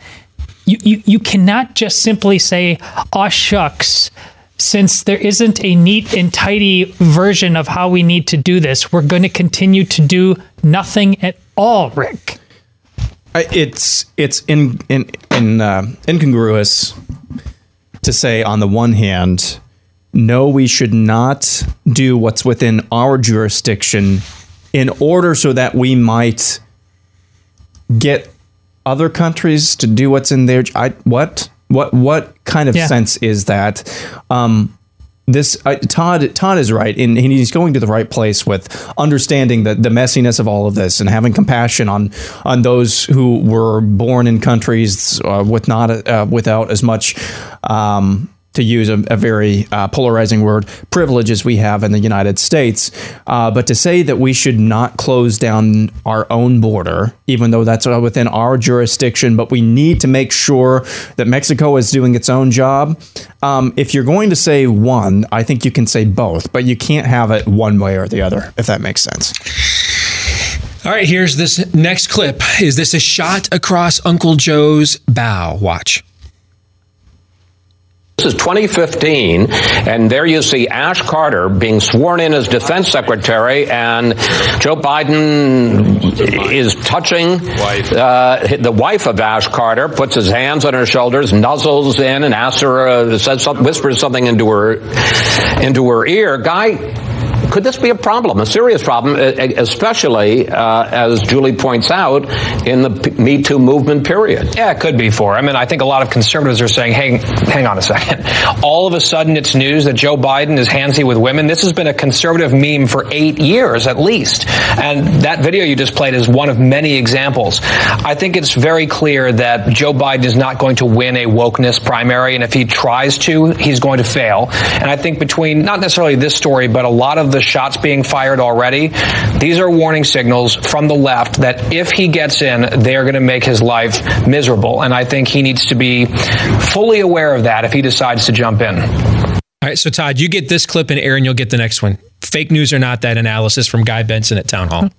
you, you, you cannot just simply say, aw shucks, since there isn't a neat and tidy version of how we need to do this, we're going to continue to do nothing at all, Rick. It's it's in in in uh, incongruous to say on the one hand, no, we should not do what's within our jurisdiction in order so that we might get other countries to do what's in their. I what what what kind of Yeah. sense is that? Um, this uh, Todd Todd is right, and he's going to the right place with understanding the the messiness of all of this and having compassion on on those who were born in countries uh, with not uh, without as much. Um, to use a, a very uh, polarizing word, privileges we have in the United States. Uh, but to say that we should not close down our own border, even though that's within our jurisdiction, but we need to make sure that Mexico is doing its own job. Um, if you're going to say one, I think you can say both, but you can't have it one way or the other, if that makes sense. All right, here's this next clip. Is this a shot across Uncle Joe's bow? Watch. This is 2015, and there you see Ash Carter being sworn in as defense secretary, and Joe Biden is touching uh, the wife of Ash Carter, puts his hands on her shoulders, nuzzles in, and asks her, uh, says, whispers something into her into her ear. Guy. Could this be a problem, a serious problem, especially uh, as Julie points out in the Me Too movement period? Yeah, it could be for. I mean, I think a lot of conservatives are saying, "Hey, hang on a second. All of a sudden, it's news that Joe Biden is handsy with women. This has been a conservative meme for eight years at least, and that video you just played is one of many examples. I think it's very clear that Joe Biden is not going to win a wokeness primary, and if he tries to, he's going to fail. And I think between not necessarily this story, but a lot of the shots being fired already, these are warning signals from the left that if he gets in, they're going to make his life miserable. And I think he needs to be fully aware of that if he decides to jump in. All right, so Todd, you get this clip, and Aaron, you'll get the next one. Fake news or not, that analysis from Guy Benson at Town Hall.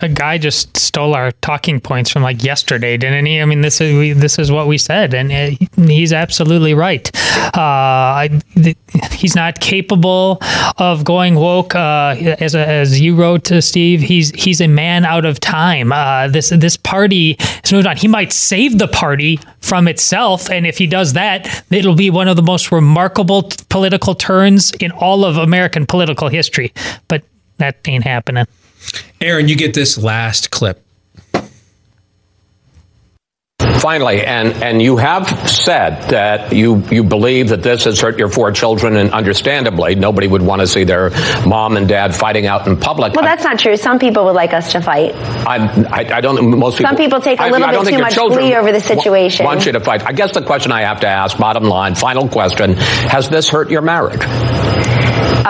A guy just stole our talking points from like yesterday, didn't he? I mean, this is we, this is what we said, and uh, he's absolutely right. Uh, I, th- he's not capable of going woke, uh, as as you wrote to Steve. He's he's a man out of time. Uh, this this party has moved on. He might save the party from itself, and if he does that, it'll be one of the most remarkable t- political turns in all of American political history. But that ain't happening. Aaron, you get this last clip. Finally, and, and you have said that you, you believe that this has hurt your four children, and understandably, nobody would want to see their mom and dad fighting out in public. Well, that's not true. Some people would like us to fight. I, I, I don't most people. Some people take a little I don't bit think too much children glee over the wa- situation. Want you to fight. I guess the question I have to ask, bottom line, final question: Has this hurt your marriage?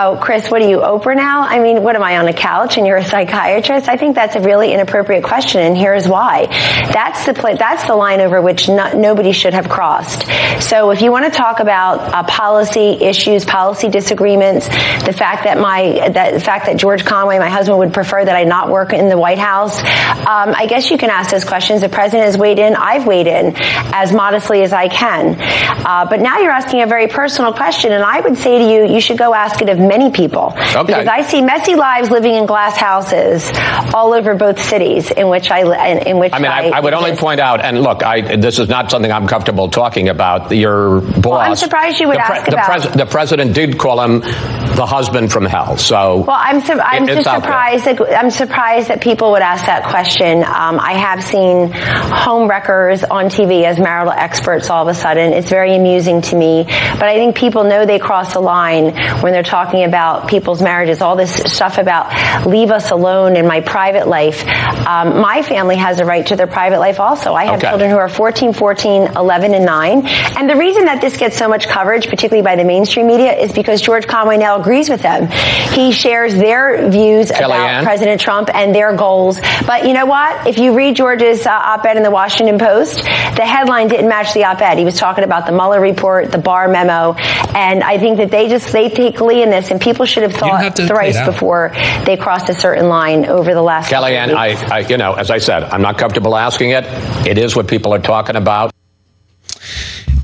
Oh, Chris, what are you, Oprah now? I mean, what am I on a couch and you're a psychiatrist? I think that's a really inappropriate question, and here's why. That's the pla- that's the line over which not, nobody should have crossed. So, if you want to talk about uh, policy issues, policy disagreements, the fact that my that the fact that George Conway, my husband, would prefer that I not work in the White House, um, I guess you can ask those questions. The president has weighed in. I've weighed in as modestly as I can. Uh, but now you're asking a very personal question, and I would say to you, you should go ask it of many people. Okay. Because I see messy lives living in glass houses all over both cities in which I in, in which I mean, I, I would only point out, and look, I, this is not something I'm comfortable talking about. Your boss. I'm surprised you would the ask the, about- the president did call him the husband from hell. So. Well, I'm sur- I'm It- just surprised. That, I'm surprised that people would ask that question. Um, I have seen home wreckers on TV as marital experts. All of a sudden, it's very amusing to me. But I think people know they cross a line when they're talking talking about people's marriages, all this stuff about leave us alone in my private life. Um, my family has a right to their private life also. I have Okay. children who are 14, 14, 11, and 9. And the reason that this gets so much coverage, particularly by the mainstream media, is because George Conway now agrees with them. He shares their views about? President Trump and their goals. But you know what? If you read George's uh, op-ed in the Washington Post, the headline didn't match the op-ed. He was talking about the Mueller report, the Barr memo, and I think that they just they take glee in this, and people should have thought have thrice play it out. before they crossed a certain line over the last. couple of Kellyanne. I, I, you know, as I said, I'm not comfortable asking it. It is what people are talking about.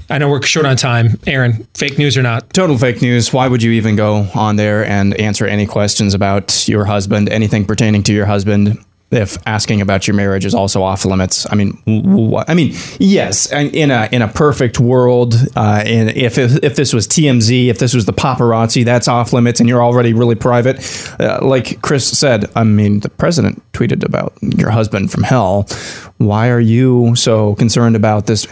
I know we're short on time. Aaron, fake news or not? Total fake news. Why would you even go on there and answer any questions about your husband, anything pertaining to your husband? If asking about your marriage is also off limits, I mean, I mean, yes, in a in a perfect world, uh, and if if this was TMZ, if this was the paparazzi, that's off limits, and you're already really private. Uh, like Chris said, I mean, the president tweeted about your husband from hell. Why are you so concerned about this?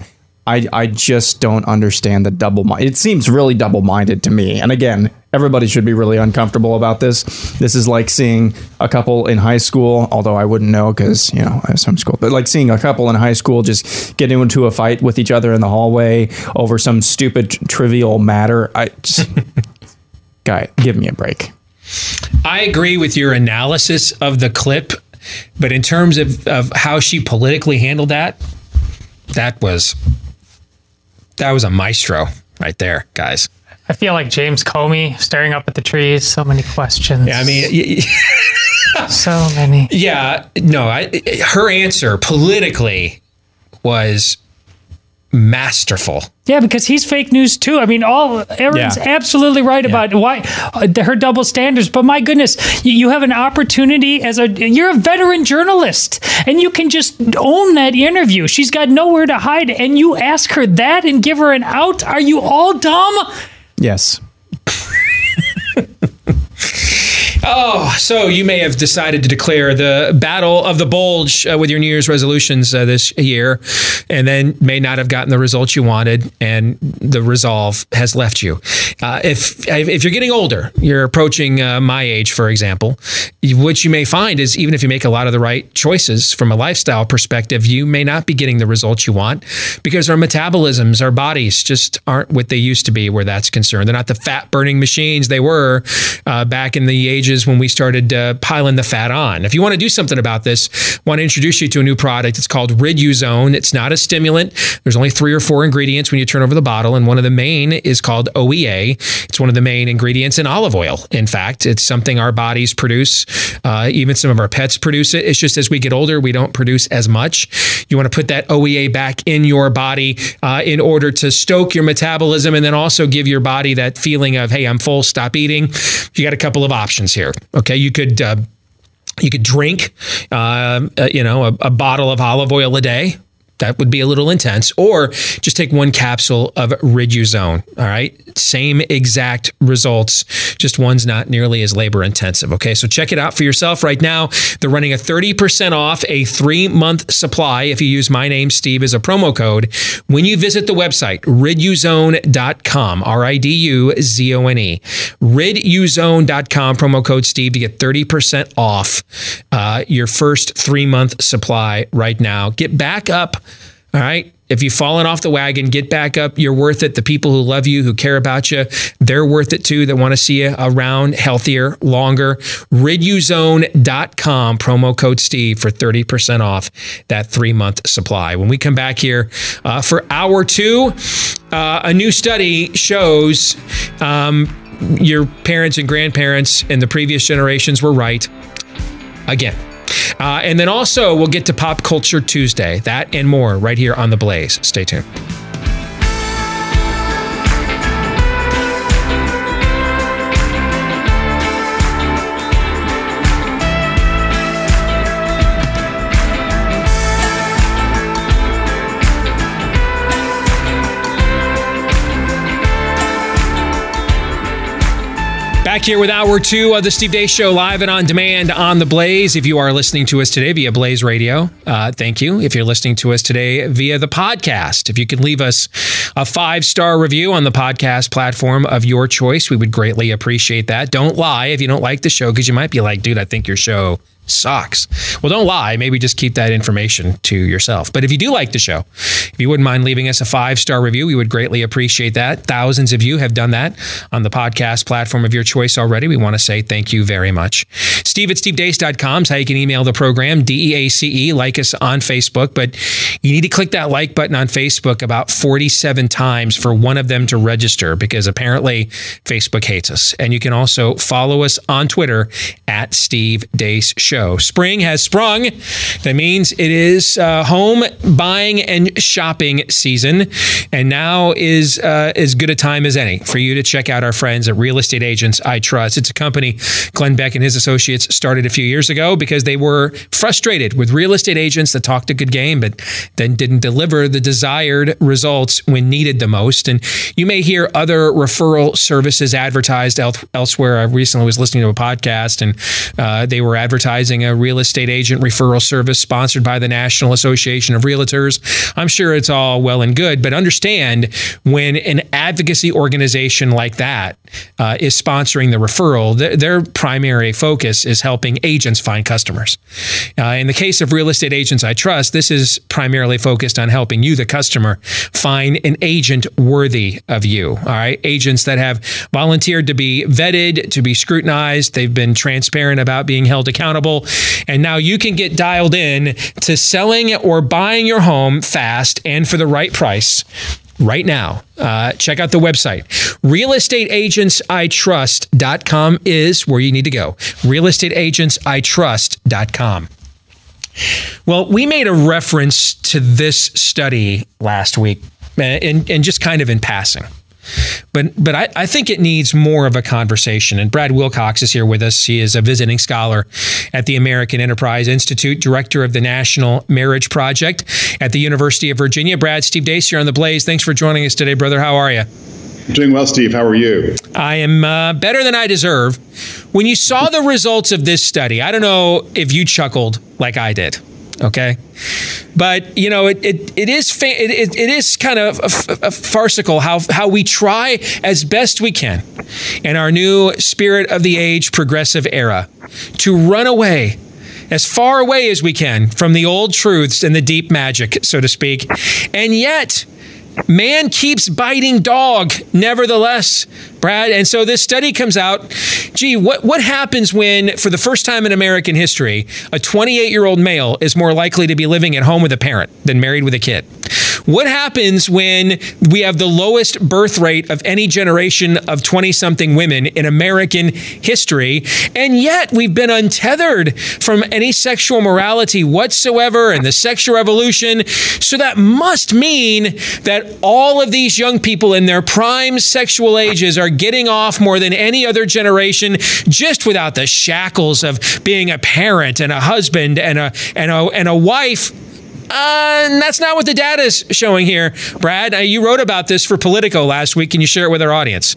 I, I just don't understand the double mind. It seems really double minded to me. And again, everybody should be really uncomfortable about this. This is like seeing a couple in high school, although I wouldn't know because, you know, I have some school, but like seeing a couple in high school just get into a fight with each other in the hallway over some stupid, trivial matter. I just, guy, give me a break. I agree with your analysis of the clip, but in terms of, of how she politically handled that, that was that was a maestro right there, guys. I feel like James Comey staring up at the trees. So many questions. Yeah, I mean, so many. Yeah, no, I, her answer politically was masterful. Yeah, because he's fake news too. I mean, all Aaron's Yeah. absolutely right about why uh, her double standards. But my goodness, you, you have an opportunity as a you're a veteran journalist, and you can just own that interview. She's got nowhere to hide, and you ask her that and give her an out. Are you all dumb? Yes. Oh, so you may have decided to declare the battle of the bulge uh, with your New Year's resolutions uh, this year, and then may not have gotten the results you wanted, and the resolve has left you. Uh, if if you're getting older, you're approaching uh, my age, for example, what you may find is even if you make a lot of the right choices from a lifestyle perspective, you may not be getting the results you want because our metabolisms, our bodies, just aren't what they used to be where that's concerned. They're not the fat burning machines they were uh, back in the ages when we started uh, piling the fat on. If you want to do something about this, I want to introduce you to a new product. It's called Riduzone. It's not a stimulant. There's only three or four ingredients when you turn over the bottle, and one of the main is called OEA. It's one of the main ingredients in olive oil. In fact, it's something our bodies produce. Uh, even some of our pets produce it. It's just as we get older, we don't produce as much. You want to put that OEA back in your body uh, in order to stoke your metabolism and then also give your body that feeling of, hey, I'm full, stop eating. You got a couple of options here. Okay, you could. Uh, you could drink, um, uh, you know, a, a bottle of olive oil a day. That would be a little intense. Or just take one capsule of Riduzone. All right. Same exact results, just one's not nearly as labor intensive. Okay. So check it out for yourself right now. They're running a 30% off a three month supply if you use my name, Steve, as a promo code when you visit the website, riduzone.com, R I D U Z O N E. Riduzone.com, promo code Steve to get 30% off uh, your first three month supply right now. Get back up. All right. If you've fallen off the wagon, get back up. You're worth it. The people who love you, who care about you, they're worth it too. That want to see you around healthier, longer. Riduzone.com, promo code Steve for 30% off that three month supply. When we come back here uh, for hour two, uh, a new study shows um, your parents and grandparents and the previous generations were right again. Uh, and then also, we'll get to Pop Culture Tuesday. That and more right here on The Blaze. Stay tuned. Back here with hour two of the Steve Deace Show, live and on demand on the Blaze. If you are listening to us today via Blaze Radio, uh, thank you. If you're listening to us today via the podcast, if you could leave us a five star review on the podcast platform of your choice, we would greatly appreciate that. Don't lie if you don't like the show, because you might be like, dude, I think your show sucks. Well, don't lie. Maybe just keep that information to yourself. But if you do like the show, if you wouldn't mind leaving us a five star review, we would greatly appreciate that. Thousands of you have done that on the podcast platform of your choice already. We want to say thank you very much. Steve at stevedeace.com is how you can email the program, D E A C E. Like us on Facebook, but you need to click that like button on Facebook about 47 times for one of them to register because apparently Facebook hates us. And you can also follow us on Twitter at Steve Deace Show show. Spring has sprung. That means it is uh, home buying and shopping season, and now is uh, as good a time as any for you to check out our friends at Real Estate Agents I Trust. It's a company Glenn Beck and his associates started a few years ago because they were frustrated with real estate agents that talked a good game but then didn't deliver the desired results when needed the most. And you may hear other referral services advertised elsewhere. I recently was listening to a podcast and uh, they were advertising a real estate agent referral service sponsored by the National Association of Realtors. I'm sure it's all well and good, but understand when an advocacy organization like that uh, is sponsoring the referral, th- their primary focus is helping agents find customers. Uh, in the case of Real Estate Agents I Trust, this is primarily focused on helping you, the customer, find an agent worthy of you. All right. Agents that have volunteered to be vetted, to be scrutinized, they've been transparent about being held accountable and now you can get dialed in to selling or buying your home fast and for the right price right now. Uh, check out the website. Realestateagentsitrust.com is where you need to go. Realestateagentsitrust.com. Well, we made a reference to this study last week and, and just kind of in passing. But but I, I think it needs more of a conversation. And Brad Wilcox is here with us. He is a visiting scholar at the American Enterprise Institute, director of the National Marriage Project at the University of Virginia. Brad, Steve Deace here on the Blaze. Thanks for joining us today, brother. How are you? Doing well, Steve. How are you? I am uh, better than I deserve. When you saw the results of this study, I don't know if you chuckled like I did. Okay, but you know it it, it is fa- it, it, is kind of a, a farcical how how we try as best we can in our new spirit of the age progressive era to run away as far away as we can from the old truths and the deep magic, so to speak, and yet man keeps biting dog nevertheless brad and so this study comes out. Gee what, what happens when for the first time in american history a 28 year old male is more likely to be living at home with a parent than married with a kid what happens when we have the lowest birth rate of any generation of 20 something women in American history? And yet we've been untethered from any sexual morality whatsoever and the sexual revolution. So that must mean that all of these young people in their prime sexual ages are getting off more than any other generation just without the shackles of being a parent and a husband and a and a and a wife uh, and that's not what the data is showing here, Brad. Uh, you wrote about this for Politico last week. Can you share it with our audience?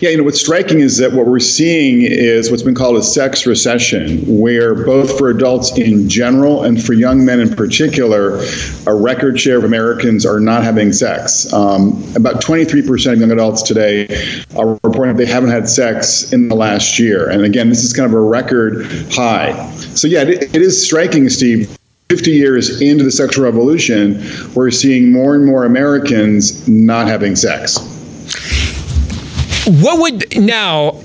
Yeah, you know, what's striking is that what we're seeing is what's been called a sex recession, where both for adults in general and for young men in particular, a record share of Americans are not having sex. Um, about 23% of young adults today are reporting they haven't had sex in the last year. And again, this is kind of a record high. So, yeah, it, it is striking, Steve 50 years into the sexual revolution, we're seeing more and more Americans not having sex. What would now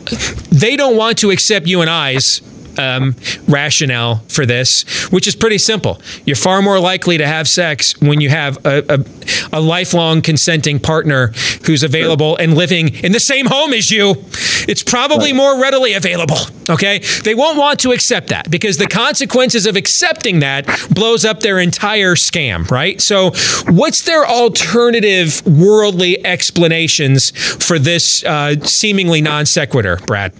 they don't want to accept you and I's um, rationale for this, which is pretty simple. You're far more likely to have sex when you have a, a, a lifelong consenting partner who's available and living in the same home as you. It's probably more readily available. Okay. They won't want to accept that because the consequences of accepting that blows up their entire scam, right? So, what's their alternative worldly explanations for this uh, seemingly non sequitur, Brad?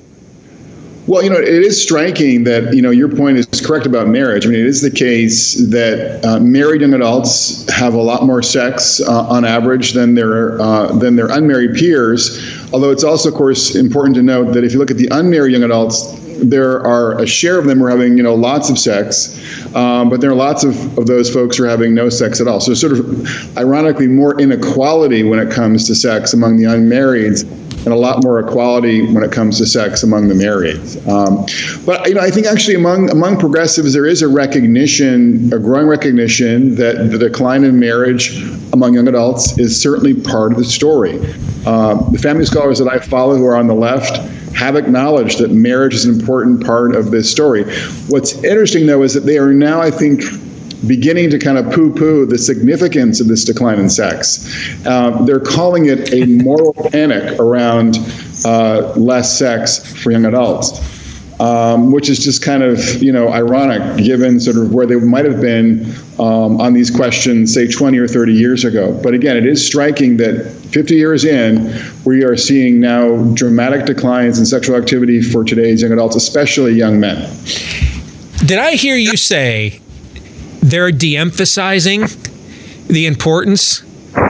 Well, you know, it is striking that you know your point is correct about marriage. I mean, it is the case that uh, married young adults have a lot more sex uh, on average than their uh, than their unmarried peers. Although it's also, of course, important to note that if you look at the unmarried young adults, there are a share of them who are having you know lots of sex, um, but there are lots of, of those folks who are having no sex at all. So sort of ironically more inequality when it comes to sex among the unmarrieds and a lot more equality when it comes to sex among the married. Um, but you know, I think actually among among progressives there is a recognition, a growing recognition that the decline in marriage among young adults is certainly part of the story. Um, the family scholars that I follow who are on the left have acknowledged that marriage is an important part of this story. What's interesting though is that they are now, I think, beginning to kind of poo poo the significance of this decline in sex. Uh, they're calling it a moral panic around uh, less sex for young adults. Um, which is just kind of you know ironic given sort of where they might have been um, on these questions say 20 or 30 years ago but again it is striking that 50 years in we are seeing now dramatic declines in sexual activity for today's young adults especially young men did i hear you say they're de-emphasizing the importance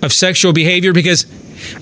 of sexual behavior because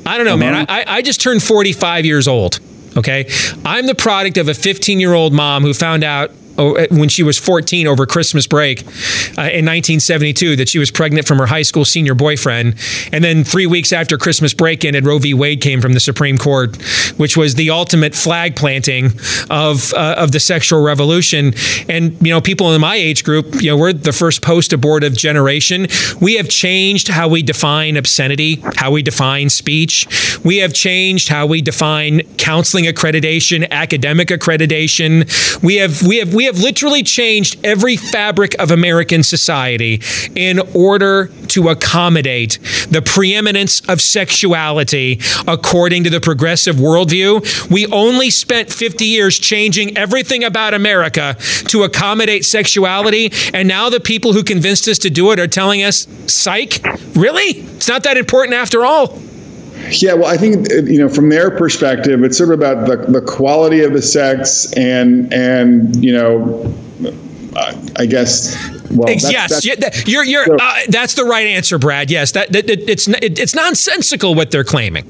I don't know, man. I, I just turned 45 years old. Okay. I'm the product of a 15 year old mom who found out when she was 14 over Christmas break uh, in 1972 that she was pregnant from her high school senior boyfriend. And then three weeks after Christmas break ended, Roe v. Wade came from the Supreme Court, which was the ultimate flag planting of uh, of the sexual revolution. And you know, people in my age group, you know, we're the first post-abortive generation. We have changed how we define obscenity, how we define speech. We have changed how we define counseling accreditation, academic accreditation. We have we have we have literally changed every fabric of American society in order to accommodate the preeminence of sexuality according to the progressive worldview. We only spent 50 years changing everything about America to accommodate sexuality. And now the people who convinced us to do it are telling us, psych, really? It's not that important after all. Yeah, well, I think you know from their perspective, it's sort of about the, the quality of the sex and and you know, I guess. Well, that's, yes, that's, yeah, you're you're. So, uh, that's the right answer, Brad. Yes, that, that it, it's it, it's nonsensical what they're claiming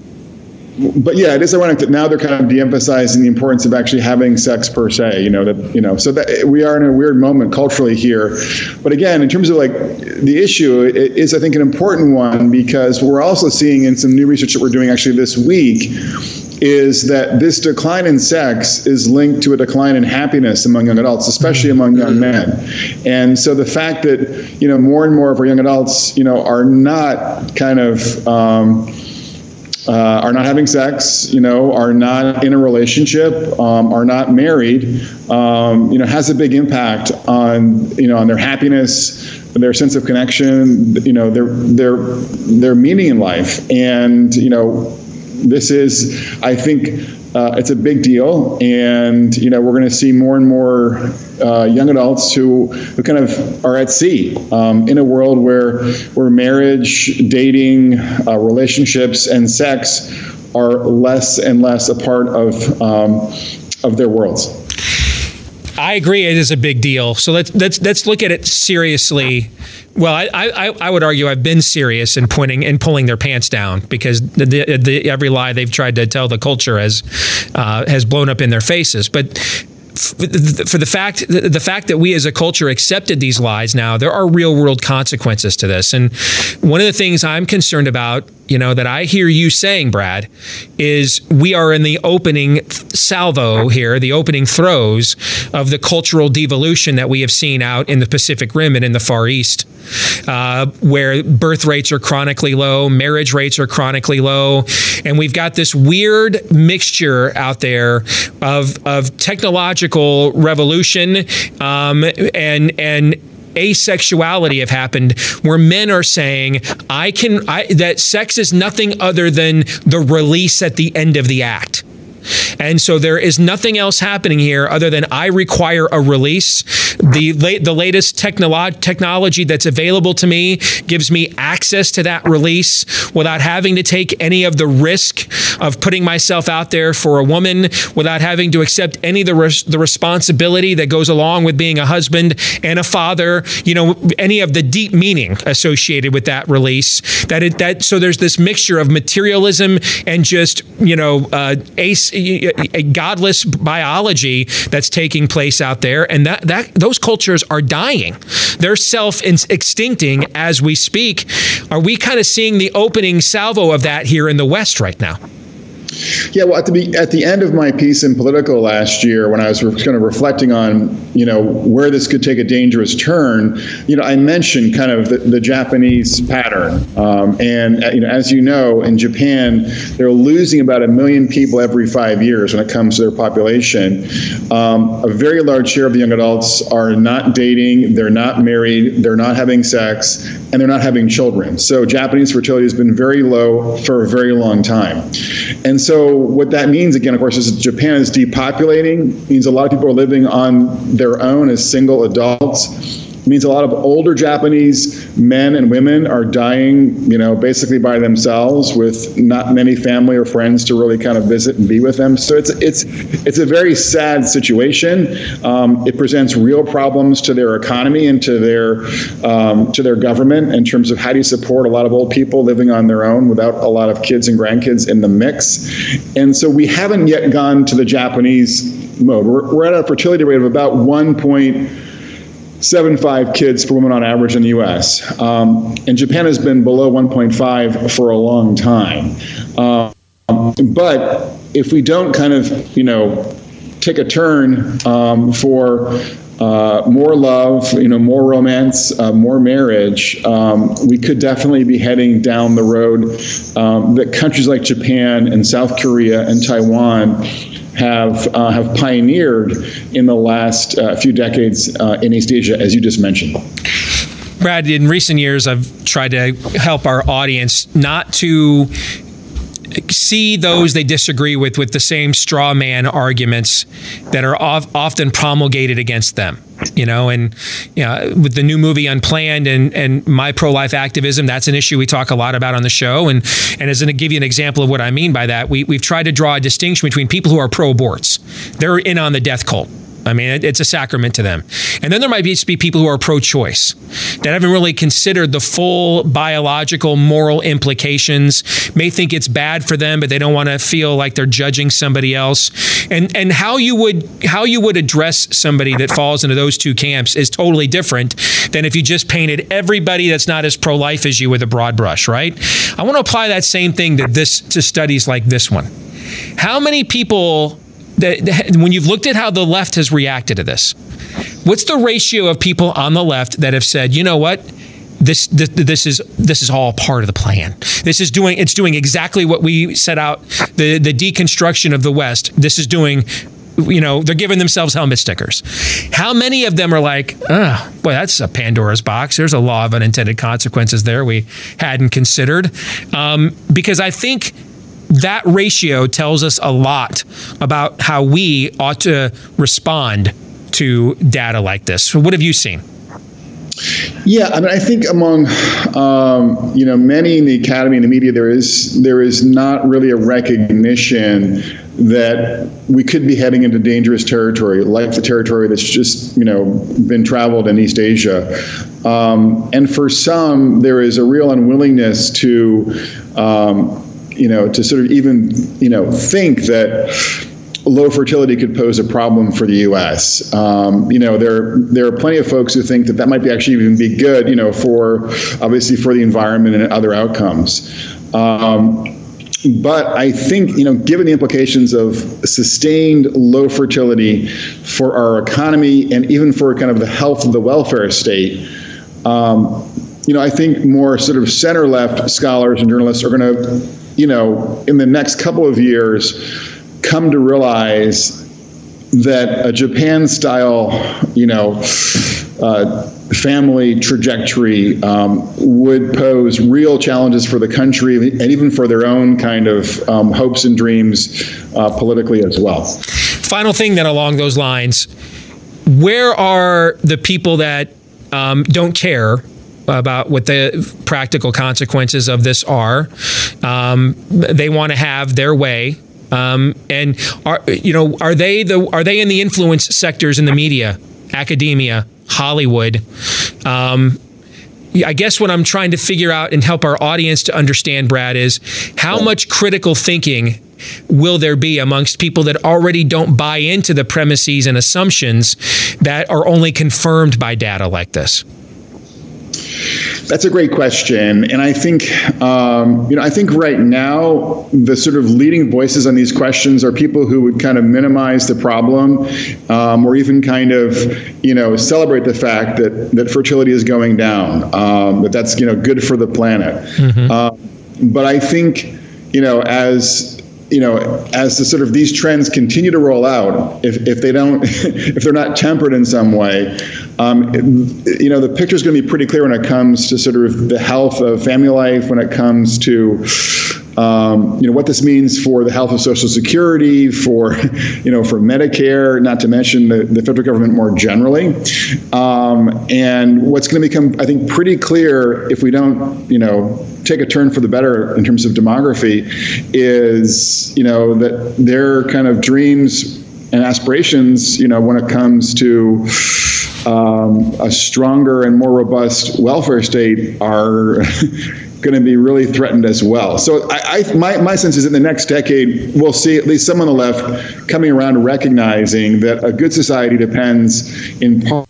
but yeah, it is ironic that now they're kind of de-emphasizing the importance of actually having sex per se. You know that you know, so that we are in a weird moment culturally here. But again, in terms of like the issue, it is I think an important one because we're also seeing in some new research that we're doing actually this week is that this decline in sex is linked to a decline in happiness among young adults, especially among young men. And so the fact that you know more and more of our young adults, you know, are not kind of um, uh, are not having sex, you know, are not in a relationship, um, are not married, um, you know, has a big impact on, you know, on their happiness, their sense of connection, you know, their their their meaning in life, and you know, this is, I think, uh, it's a big deal, and you know we're going to see more and more uh, young adults who, who kind of are at sea um, in a world where where marriage, dating, uh, relationships, and sex are less and less a part of um, of their worlds. I agree. It is a big deal. So let's let's let's look at it seriously. Well, I, I, I would argue I've been serious in pointing and pulling their pants down because the, the, the, every lie they've tried to tell the culture has uh, has blown up in their faces. But for the fact the fact that we as a culture accepted these lies now there are real world consequences to this. And one of the things i'm concerned about you know that i hear you saying brad is we are in the opening salvo here the opening throes of the cultural devolution that we have seen out in the pacific rim and in the far east uh, where birth rates are chronically low, marriage rates are chronically low, and we've got this weird mixture out there of of technological revolution um, and and asexuality have happened where men are saying i can I, that sex is nothing other than the release at the end of the act And so there is nothing else happening here other than I require a release. The the latest technolo- technology that's available to me gives me access to that release without having to take any of the risk of putting myself out there for a woman, without having to accept any of the res- the responsibility that goes along with being a husband and a father. You know, any of the deep meaning associated with that release. That it that so there's this mixture of materialism and just you know uh, ace, a godless biology that's taking place out there, and that that those cultures are dying. They're self extincting as we speak. Are we kind of seeing the opening salvo of that here in the West right now? Yeah, well, at the at the end of my piece in Politico last year, when I was kind of reflecting on you know where this could take a dangerous turn, you know, I mentioned kind of the, the Japanese pattern, um, and uh, you know, as you know, in Japan, they're losing about a million people every five years when it comes to their population. Um, a very large share of the young adults are not dating, they're not married, they're not having sex, and they're not having children. So Japanese fertility has been very low for a very long time, and so what that means, again, of course, is Japan is depopulating. Means a lot of people are living on their own as single adults means a lot of older Japanese men and women are dying, you know, basically by themselves with not many family or friends to really kind of visit and be with them. So it's it's it's a very sad situation. Um, it presents real problems to their economy and to their um, to their government in terms of how do you support a lot of old people living on their own without a lot of kids and grandkids in the mix. And so we haven't yet gone to the Japanese mode. We're, we're at a fertility rate of about one point seven five kids per woman on average in the U.S. Um, and Japan has been below 1.5 for a long time. Um, but if we don't kind of, you know, take a turn um, for uh, more love, you know, more romance, uh, more marriage, um, we could definitely be heading down the road um, that countries like Japan and South Korea and Taiwan have uh, have pioneered in the last uh, few decades uh, in East Asia, as you just mentioned. Brad, in recent years, I've tried to help our audience not to see those they disagree with with the same straw man arguments that are often promulgated against them you know? And you know, with the new movie unplanned and and my pro-life activism that's an issue we talk a lot about on the show. And and as to give you an example of what i mean by that we, we've tried to draw a distinction between people who are pro-aborts. They're in on the death cult I mean, it's a sacrament to them. And then there might be people who are pro choice that haven't really considered the full biological, moral implications, may think it's bad for them, but they don't want to feel like they're judging somebody else. And, and how you would how you would address somebody that falls into those two camps is totally different than if you just painted everybody that's not as pro-life as you with a broad brush, right? I want to apply that same thing to this to studies like this one. How many people when you've looked at how the left has reacted to this, what's the ratio of people on the left that have said, you know what? This, this, this is this is all part of the plan. This is doing it's doing exactly what we set out the the deconstruction of the West. This is doing you know, they're giving themselves helmet stickers. How many of them are like, oh, boy, that's a Pandora's box. There's a law of unintended consequences there we hadn't considered. Um, because I think that ratio tells us a lot about how we ought to respond to data like this. So what have you seen? Yeah, I mean, I think among um, you know many in the academy and the media, there is there is not really a recognition that we could be heading into dangerous territory, like the territory that's just you know been traveled in East Asia. Um, and for some, there is a real unwillingness to um, you know, to sort of even, you know, think that low fertility could pose a problem for the U.S. Um, you know, there there are plenty of folks who think that that might be actually even be good, you know, for obviously for the environment and other outcomes. Um, but I think, you know, given the implications of sustained low fertility for our economy and even for kind of the health of the welfare state, um, you know, I think more sort of center left scholars and journalists are going to you know, in the next couple of years, come to realize that a Japan style, you know, uh, family trajectory um, would pose real challenges for the country and even for their own kind of um, hopes and dreams uh, politically as well. Final thing then along those lines, where are the people that um, don't care about what the practical consequences of this are? Um, they want to have their way. Um, and are you know are they the are they in the influence sectors in the media, academia, Hollywood? Um, I guess what I'm trying to figure out and help our audience to understand, Brad, is how much critical thinking will there be amongst people that already don't buy into the premises and assumptions that are only confirmed by data like this? That's a great question, and I think um, you know I think right now the sort of leading voices on these questions are people who would kind of minimize the problem, um, or even kind of you know celebrate the fact that that fertility is going down, um, that that's you know good for the planet. Mm-hmm. Um, but I think you know as you know, as the sort of these trends continue to roll out, if, if they don't, if they're not tempered in some way, um, you know, the picture is going to be pretty clear when it comes to sort of the health of family life, when it comes to, um, you know, what this means for the health of Social Security, for, you know, for Medicare, not to mention the, the federal government more generally. Um, and what's going to become, I think, pretty clear if we don't, you know, take a turn for the better in terms of demography is, you know, that their kind of dreams and aspirations, you know, when it comes to um, a stronger and more robust welfare state are going to be really threatened as well. So I, I, my, my sense is in the next decade, we'll see at least some on the left coming around recognizing that a good society depends in part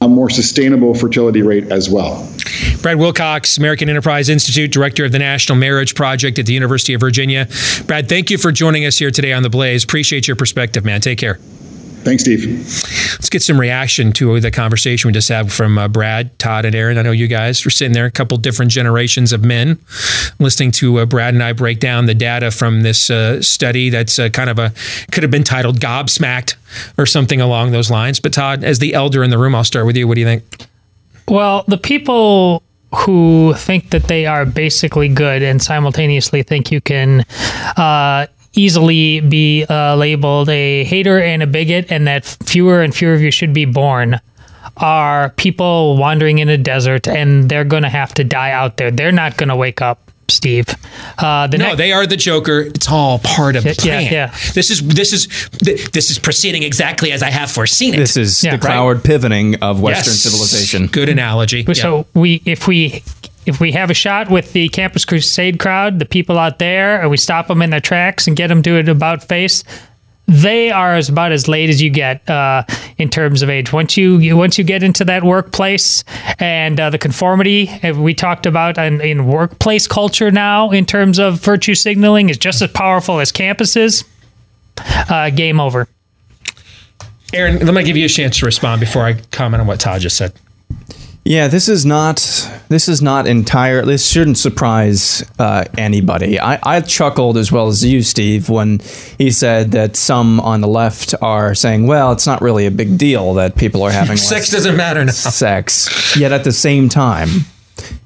on a more sustainable fertility rate as well. Brad Wilcox, American Enterprise Institute, Director of the National Marriage Project at the University of Virginia. Brad, thank you for joining us here today on The Blaze. Appreciate your perspective, man. Take care. Thanks, Steve. Let's get some reaction to the conversation we just had from uh, Brad, Todd, and Aaron. I know you guys were sitting there, a couple different generations of men, listening to uh, Brad and I break down the data from this uh, study that's uh, kind of a, could have been titled Gobsmacked or something along those lines. But Todd, as the elder in the room, I'll start with you. What do you think? Well, the people who think that they are basically good and simultaneously think you can uh, easily be uh, labeled a hater and a bigot, and that fewer and fewer of you should be born. Are people wandering in a desert and they're going to have to die out there? They're not going to wake up. Steve. Uh, the no, next- they are the Joker. It's all part of the Yeah, plan. yeah. This is this is this is proceeding exactly as I have foreseen it. This is Yeah. the Cloward-Pivening of Western Yes. civilization. Good analogy. So we, if we, if we have a shot with the Campus Crusade crowd, the people out there, and we stop them in their tracks and get them to an about face, they are as about as late as you get uh, in terms of age. Once you, once you get into that workplace and uh, the conformity we talked about in, in workplace culture now, in terms of virtue signaling, is just as powerful as campuses. Uh, game over. Aaron, let me give you a chance to respond before I comment on what Todd just said. Yeah, this is not this is not entire. This shouldn't surprise uh, anybody. I, I chuckled as well as you, Steve, when he said that some on the left are saying, "Well, it's not really a big deal that people are having Sex less doesn't matter now. sex." Yet at the same time,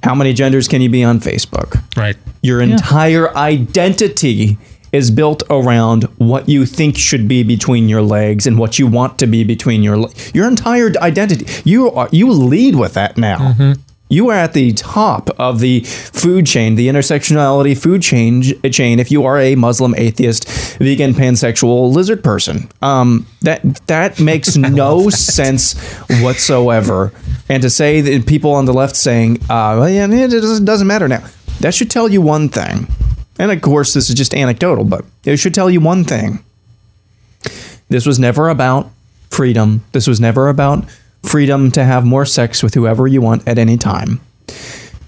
how many genders can you be on Facebook? Right. Your entire identity is built around what you think should be between your legs and what you want to be between your le- your entire identity. You are you lead with that now. You are at the top of the food chain, the intersectionality food chain. Chain. If you are a Muslim, atheist, vegan, pansexual, lizard person, um, that that makes no sense whatsoever. And to say that people on the left saying, uh, "Well, yeah, it doesn't matter now," that should tell you one thing. And of course, this is just anecdotal, but it should tell you one thing. This was never about freedom. This was never about freedom to have more sex with whoever you want at any time.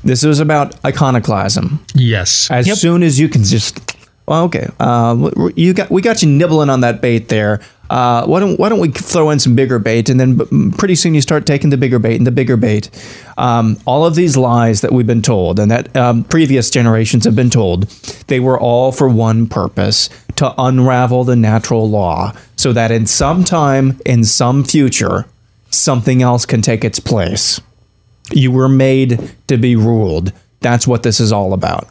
This was about iconoclasm. Yes. As soon as you can just, well, okay, uh, you got we got you nibbling on that bait there. Uh, why don't why don't we throw in some bigger bait, and then pretty soon you start taking the bigger bait and the bigger bait. Um, all of these lies that we've been told, and that um, previous generations have been told, they were all for one purpose: to unravel the natural law, so that in some time, in some future, something else can take its place. You were made to be ruled. That's what this is all about.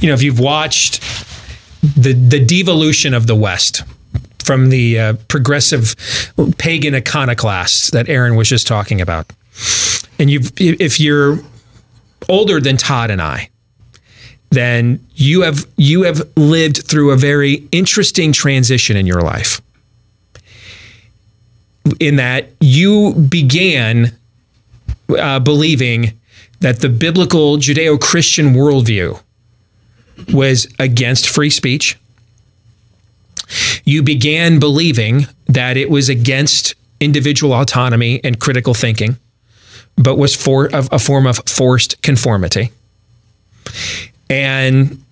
You know, if you've watched the the devolution of the West from the uh, progressive pagan iconoclasts that Aaron was just talking about, and you if you're older than Todd and I, then you have you have lived through a very interesting transition in your life. In that you began uh, believing that the biblical Judeo Christian worldview was against free speech. You began believing that it was against individual autonomy and critical thinking, but was for a, form of forced conformity. And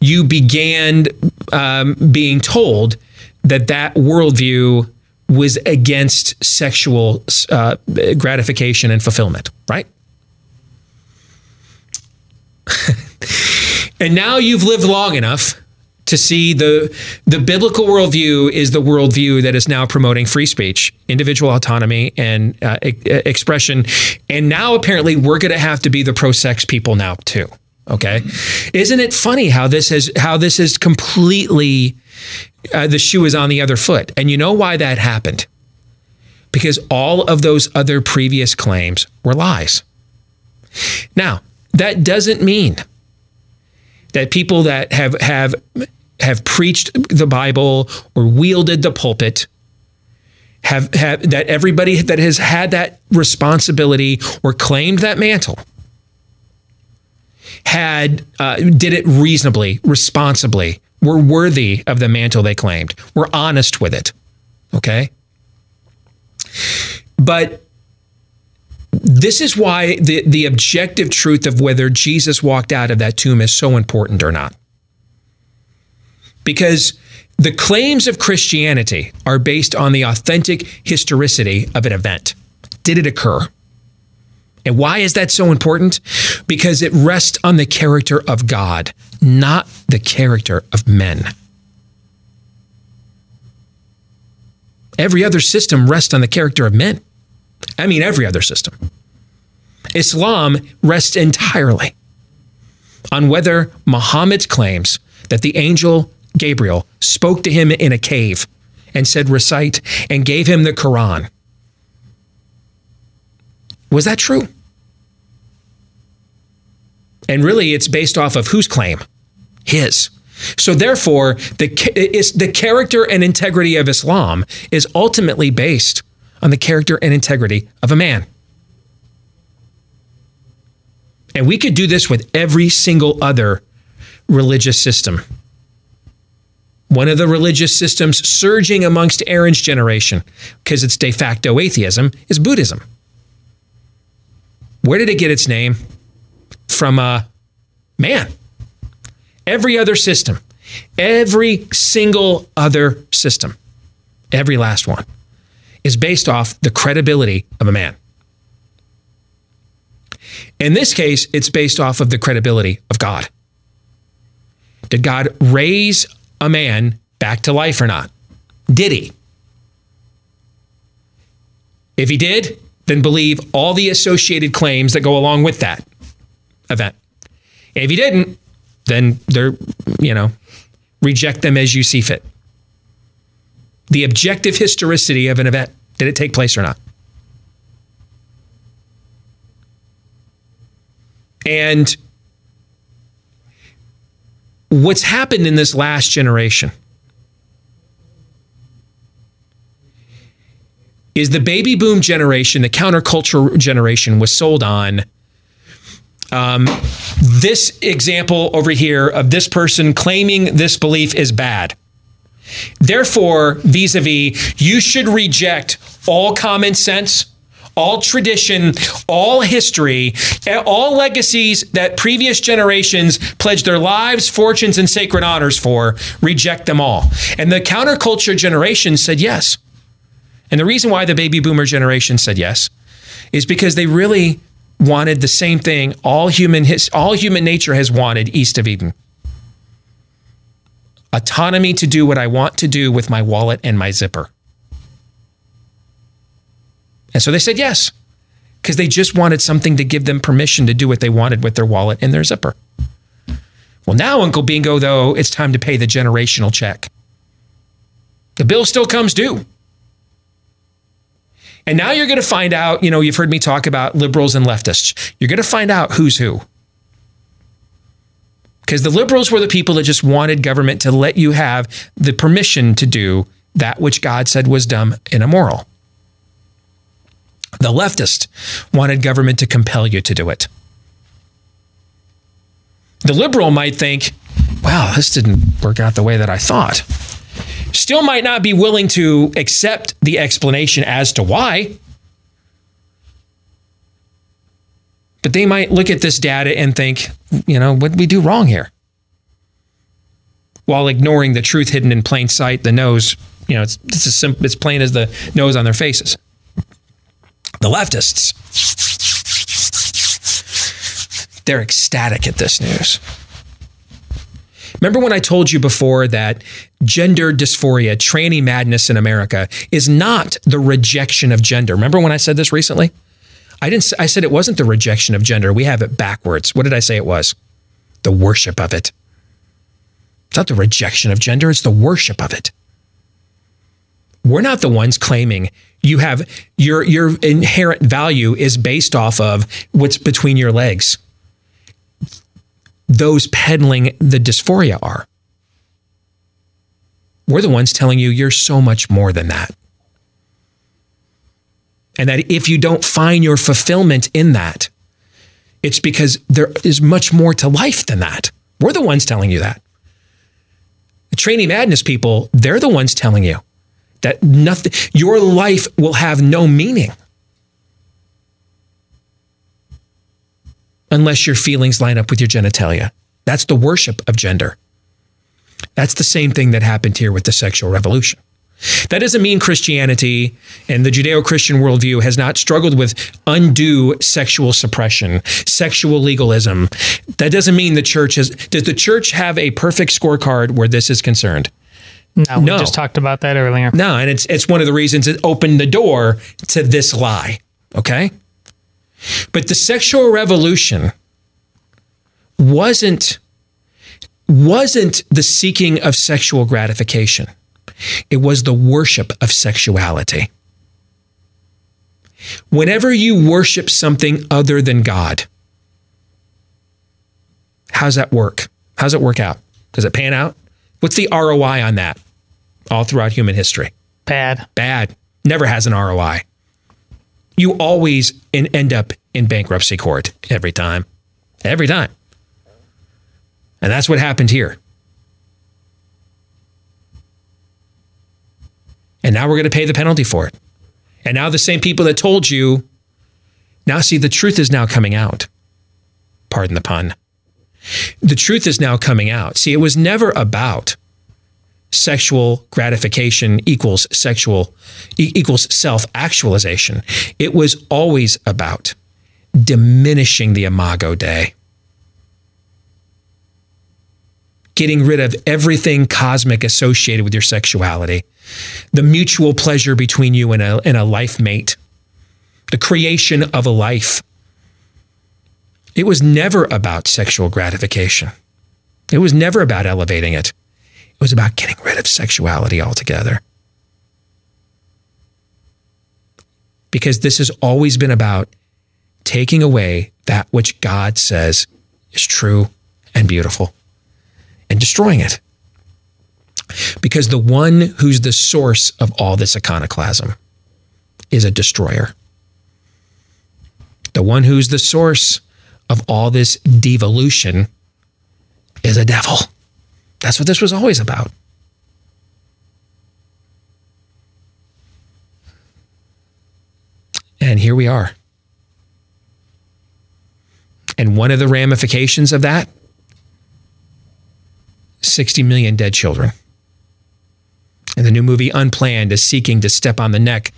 you began um, being told that that worldview was against sexual uh, gratification and fulfillment, right? and now you've lived long enough to see the the biblical worldview is the worldview that is now promoting free speech, individual autonomy, and uh, e- expression. And now apparently we're going to have to be the pro-sex people now too. Okay, isn't it funny how this has how this is completely uh, the shoe is on the other foot? And you know why that happened? Because all of those other previous claims were lies. Now that doesn't mean that people that have have have preached the Bible or wielded the pulpit have, have that everybody that has had that responsibility or claimed that mantle had uh, did it reasonably, responsibly, were worthy of the mantle they claimed, were honest with it. Okay, but this is why the, the objective truth of whether Jesus walked out of that tomb is so important or not. Because the claims of Christianity are based on the authentic historicity of an event. Did it occur? And why is that so important? Because it rests on the character of God, not the character of men. Every other system rests on the character of men. I mean, every other system. Islam rests entirely on whether Muhammad's claims that the angel Gabriel spoke to him in a cave and said, recite, and gave him the Quran. Was that true? And really, it's based off of whose claim? His. So therefore, the, the character and integrity of Islam is ultimately based on the character and integrity of a man. And we could do this with every single other religious system. One of the religious systems surging amongst Aaron's generation, because it's de facto atheism, is Buddhism. Where did it get its name? From a man. Every other system, every single other system, every last one, is based off the credibility of a man. In this case, it's based off of the credibility of God. Did God raise a man back to life or not? Did he? If he did, then believe all the associated claims that go along with that event. If he didn't, then they're, you know, reject them as you see fit. The objective historicity of an event. Did it take place or not? And what's happened in this last generation is the baby boom generation, the counterculture generation, was sold on um, this example over here of this person claiming this belief is bad. Therefore, vis a vis, you should reject all common sense all tradition, all history, all legacies that previous generations pledged their lives, fortunes, and sacred honors for, reject them all. And the counterculture generation said yes. And the reason why the baby boomer generation said yes is because they really wanted the same thing all human his, all human nature has wanted east of Eden. Autonomy to do what I want to do with my wallet and my zipper. And so they said yes, because they just wanted something to give them permission to do what they wanted with their wallet and their zipper. Well, now, Uncle Bingo, though, it's time to pay the generational check. The bill still comes due. And now you're going to find out, you know, you've heard me talk about liberals and leftists. You're going to find out who's who. Because the liberals were the people that just wanted government to let you have the permission to do that which God said was dumb and immoral. The leftist wanted government to compel you to do it. The liberal might think, wow, this didn't work out the way that I thought. Still might not be willing to accept the explanation as to why. But they might look at this data and think, you know, what did we do wrong here? While ignoring the truth hidden in plain sight, the nose, you know, it's, it's, as simple, it's plain as the nose on their faces. The leftists, they're ecstatic at this news. Remember when I told you before that gender dysphoria, tranny madness in America is not the rejection of gender? Remember when I said this recently? I didn't I said it wasn't the rejection of gender. We have it backwards. What did I say it was? The worship of it. It's not the rejection of gender, it's the worship of it. We're not the ones claiming you have your your inherent value is based off of what's between your legs those peddling the dysphoria are. We're the ones telling you you're so much more than that. And that if you don't find your fulfillment in that, it's because there is much more to life than that. We're the ones telling you that. The tranny madness people, they're the ones telling you that nothing, your life will have no meaning unless your feelings line up with your genitalia. That's the worship of gender. That's the same thing that happened here with the sexual revolution. That doesn't mean Christianity and the Judeo Christian worldview has not struggled with undue sexual suppression, sexual legalism. That doesn't mean the church has. Does the church have a perfect scorecard where this is concerned? No, we just talked about that earlier. No, and it's it's one of the reasons it opened the door to this lie. Okay? But the sexual revolution wasn't wasn't the seeking of sexual gratification. It was the worship of sexuality. Whenever you worship something other than God, how's that work? How's it work out? Does it pan out? What's the ROI on that all throughout human history? Bad. Bad. Never has an ROI. You always end up in bankruptcy court every time. Every time. And that's what happened here. And now we're going to pay the penalty for it. And now the same people that told you, now see, the truth is now coming out. Pardon the pun. The truth is now coming out. See, it was never about sexual gratification equals sexual e- equals self-actualization. It was always about diminishing the imago Dei. Getting rid of everything cosmic associated with your sexuality, the mutual pleasure between you and a, and a life mate, the creation of a life. It was never about sexual gratification. It was never about elevating it. It was about getting rid of sexuality altogether. Because this has always been about taking away that which God says is true and beautiful and destroying it. Because the one who's the source of all this iconoclasm is a destroyer. The one who's the source of all this devolution is a devil. That's what this was always about. And here we are. And one of the ramifications of that 60 million dead children. And the new movie Unplanned is seeking to step on the neck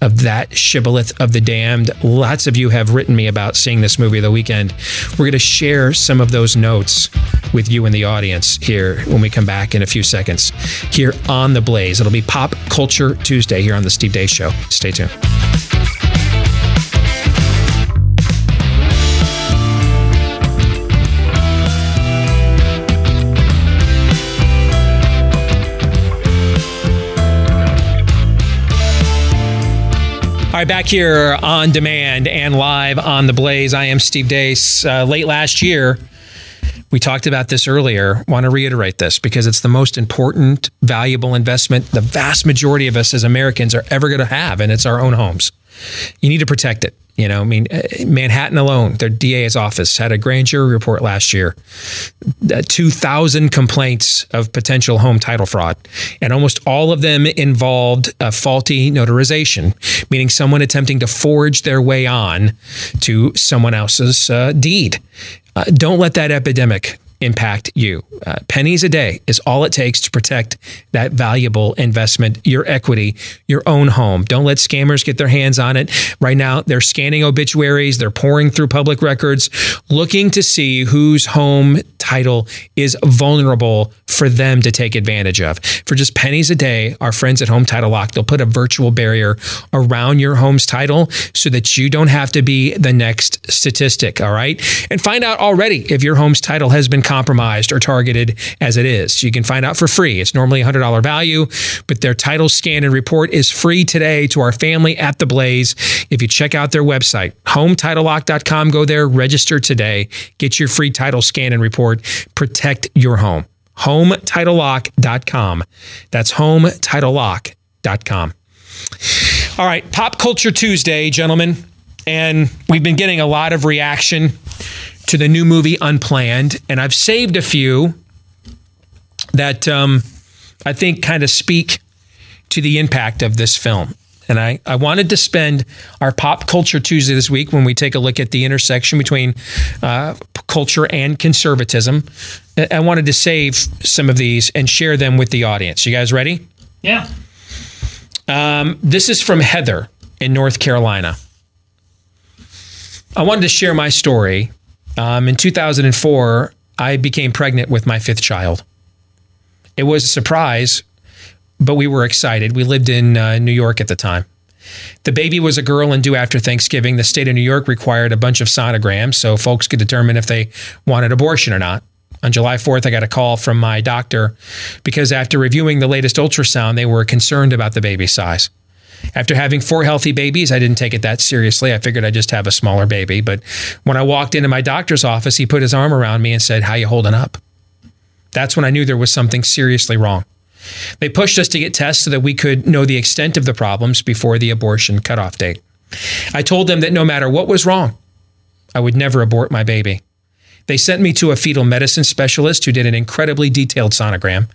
of that shibboleth of the damned. Lots of you have written me about seeing this movie the weekend. We're going to share some of those notes with you in the audience here when we come back in a few seconds here on The Blaze. It'll be Pop Culture Tuesday here on The Steve Deace Show. Stay tuned. Right, back here on demand and live on the Blaze. I am Steve Deace. Uh, late last year, we talked about this earlier. Want to reiterate this because it's the most important, valuable investment the vast majority of us as Americans are ever going to have, and it's our own homes. You need to protect it. You know, I mean, uh, Manhattan alone, their DA's office had a grand jury report last year, uh, 2,000 complaints of potential home title fraud. And almost all of them involved a faulty notarization, meaning someone attempting to forge their way on to someone else's uh, deed. Uh, don't let that epidemic impact you. Uh, pennies a day is all it takes to protect that valuable investment, your equity, your own home. Don't let scammers get their hands on it. Right now, they're scanning obituaries, they're pouring through public records, looking to see whose home title is vulnerable for them to take advantage of. For just pennies a day, our friends at Home Title Lock, they'll put a virtual barrier around your home's title so that you don't have to be the next statistic, all right? And find out already if your home's title has been compromised or targeted as it is. You can find out for free. It's normally a $100 value, but their title scan and report is free today to our family at The Blaze. If you check out their website, hometitlelock.com, go there, register today, get your free title scan and report, protect your home. HomeTitleLock.com. That's HomeTitleLock.com. All right, Pop Culture Tuesday, gentlemen. And we've been getting a lot of reaction to the new movie Unplanned, and I've saved a few that um, I think kind of speak to the impact of this film. And I, I wanted to spend our Pop Culture Tuesday this week when we take a look at the intersection between uh, culture and conservatism. I- wanted to save some of these and share them with the audience. You guys ready? Yeah. Um, this is from Heather in North Carolina. I wanted to share my story. Um, in 2004, I became pregnant with my fifth child. It was a surprise, but we were excited. We lived in uh, New York at the time. The baby was a girl and due after Thanksgiving. The state of New York required a bunch of sonograms so folks could determine if they wanted abortion or not. On July 4th, I got a call from my doctor because after reviewing the latest ultrasound, they were concerned about the baby size. After having four healthy babies, I didn't take it that seriously. I figured I'd just have a smaller baby. But when I walked into my doctor's office, he put his arm around me and said, How you holding up? That's when I knew there was something seriously wrong. They pushed us to get tests so that we could know the extent of the problems before the abortion cutoff date. I told them that no matter what was wrong, I would never abort my baby. They sent me to a fetal medicine specialist who did an incredibly detailed sonogram.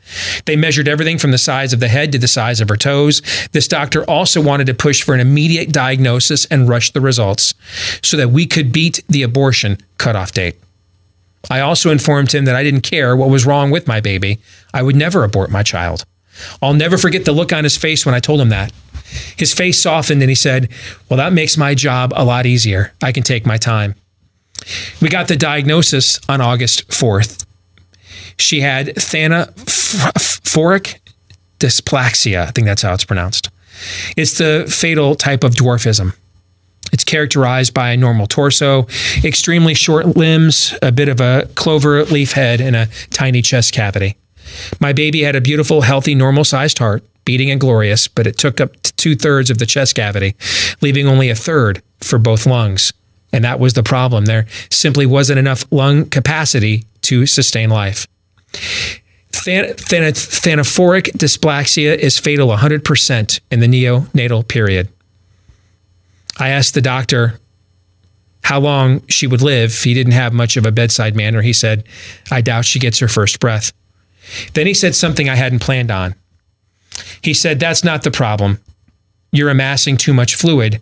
They measured everything from the size of the head to the size of her toes. This doctor also wanted to push for an immediate diagnosis and rush the results so that we could beat the abortion cutoff date. I also informed him that I didn't care what was wrong with my baby. I would never abort my child. I'll never forget the look on his face when I told him that. His face softened and he said, Well, that makes my job a lot easier. I can take my time. We got the diagnosis on August 4th. She had thanaphoric dysplasia. I think that's how it's pronounced. It's the fatal type of dwarfism. It's characterized by a normal torso, extremely short limbs, a bit of a clover leaf head, and a tiny chest cavity. My baby had a beautiful, healthy, normal sized heart, beating and glorious, but it took up two thirds of the chest cavity, leaving only a third for both lungs. And that was the problem. There simply wasn't enough lung capacity to sustain life. Than- than- thanaphoric dysplasia is fatal 100% in the neonatal period. I asked the doctor how long she would live. He didn't have much of a bedside manner. He said, I doubt she gets her first breath. Then he said something I hadn't planned on. He said, That's not the problem. You're amassing too much fluid.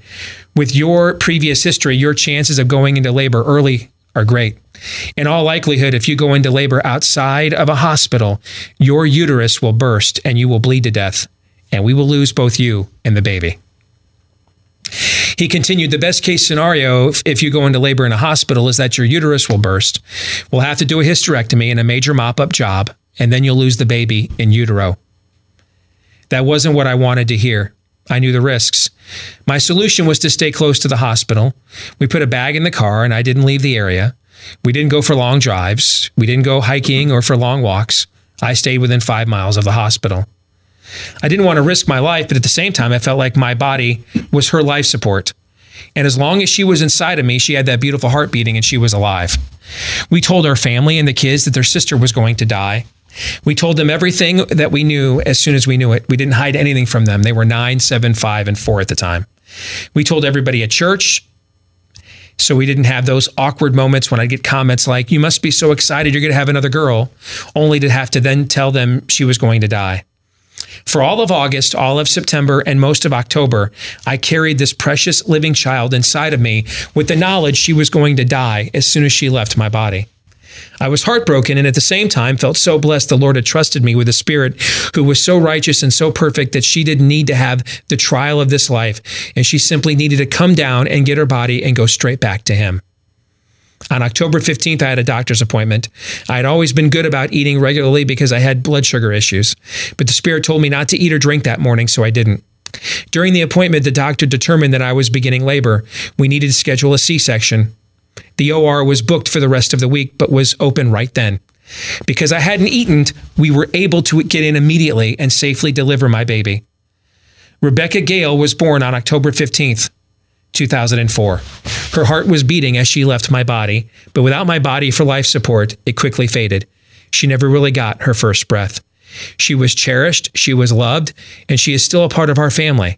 With your previous history, your chances of going into labor early are great. In all likelihood, if you go into labor outside of a hospital, your uterus will burst and you will bleed to death, and we will lose both you and the baby. He continued, the best case scenario, if, you go into labor in a hospital, is that your uterus will burst. We'll have to do a hysterectomy and a major mop up job, and then you'll lose the baby in utero. That wasn't what I wanted to hear. I knew the risks. My solution was to stay close to the hospital. We put a bag in the car, and I didn't leave the area. We didn't go for long drives. We didn't go hiking or for long walks. I stayed within five miles of the hospital. I didn't want to risk my life, but at the same time, I felt like my body was her life support. And as long as she was inside of me, she had that beautiful heart beating and she was alive. We told our family and the kids that their sister was going to die. We told them everything that we knew as soon as we knew it. We didn't hide anything from them. They were nine, seven, five, and four at the time. We told everybody at church. So we didn't have those awkward moments when I'd get comments like, You must be so excited you're going to have another girl, only to have to then tell them she was going to die. For all of August, all of September, and most of October, I carried this precious living child inside of me with the knowledge she was going to die as soon as she left my body. I was heartbroken and at the same time felt so blessed the Lord had trusted me with a spirit who was so righteous and so perfect that she didn't need to have the trial of this life and she simply needed to come down and get her body and go straight back to Him. On October 15th, I had a doctor's appointment. I had always been good about eating regularly because I had blood sugar issues, but the Spirit told me not to eat or drink that morning, so I didn't. During the appointment, the doctor determined that I was beginning labor. We needed to schedule a C section. The OR was booked for the rest of the week, but was open right then. Because I hadn't eaten, we were able to get in immediately and safely deliver my baby. Rebecca Gale was born on October 15th, 2004. Her heart was beating as she left my body, but without my body for life support, it quickly faded. She never really got her first breath. She was cherished, she was loved, and she is still a part of our family.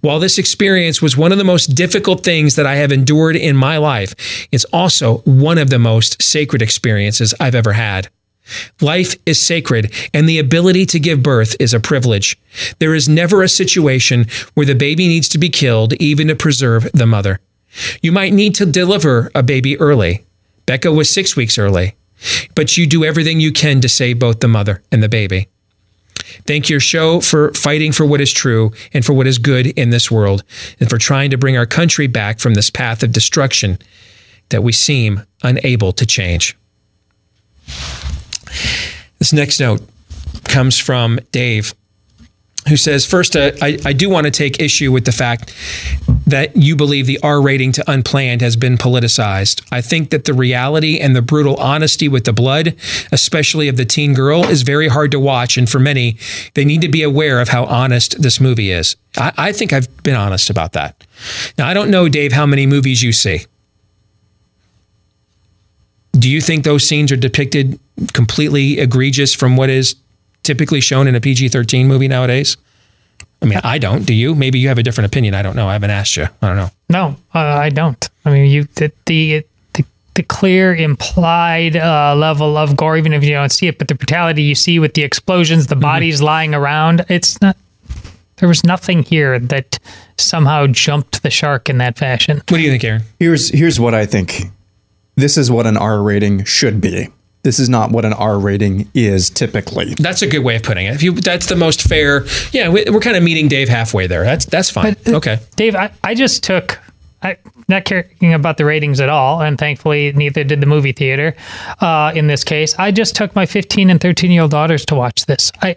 While this experience was one of the most difficult things that I have endured in my life, it's also one of the most sacred experiences I've ever had. Life is sacred, and the ability to give birth is a privilege. There is never a situation where the baby needs to be killed, even to preserve the mother. You might need to deliver a baby early. Becca was six weeks early, but you do everything you can to save both the mother and the baby. Thank your show for fighting for what is true and for what is good in this world, and for trying to bring our country back from this path of destruction that we seem unable to change. This next note comes from Dave, who says, First, uh, I, I do want to take issue with the fact that you believe the R rating to Unplanned has been politicized. I think that the reality and the brutal honesty with the blood, especially of the teen girl, is very hard to watch. And for many, they need to be aware of how honest this movie is. I, I think I've been honest about that. Now, I don't know, Dave, how many movies you see. Do you think those scenes are depicted completely egregious from what is typically shown in a PG 13 movie nowadays? I mean, I don't. Do you? Maybe you have a different opinion. I don't know. I haven't asked you. I don't know. No, uh, I don't. I mean, you the the the, the clear implied uh, level of gore, even if you don't see it, but the brutality you see with the explosions, the bodies lying around, it's not. There was nothing here that somehow jumped the shark in that fashion. What do you think, Aaron? Here's here's what I think. This is what an R rating should be. This is not what an R rating is typically. That's a good way of putting it. If you, that's the most fair. Yeah, we, we're kind of meeting Dave halfway there. That's that's fine. okay. Dave, I, I just took, I not caring about the ratings at all, and thankfully neither did the movie theater. Uh, in this case, I just took my 15 and 13 year old daughters to watch this. I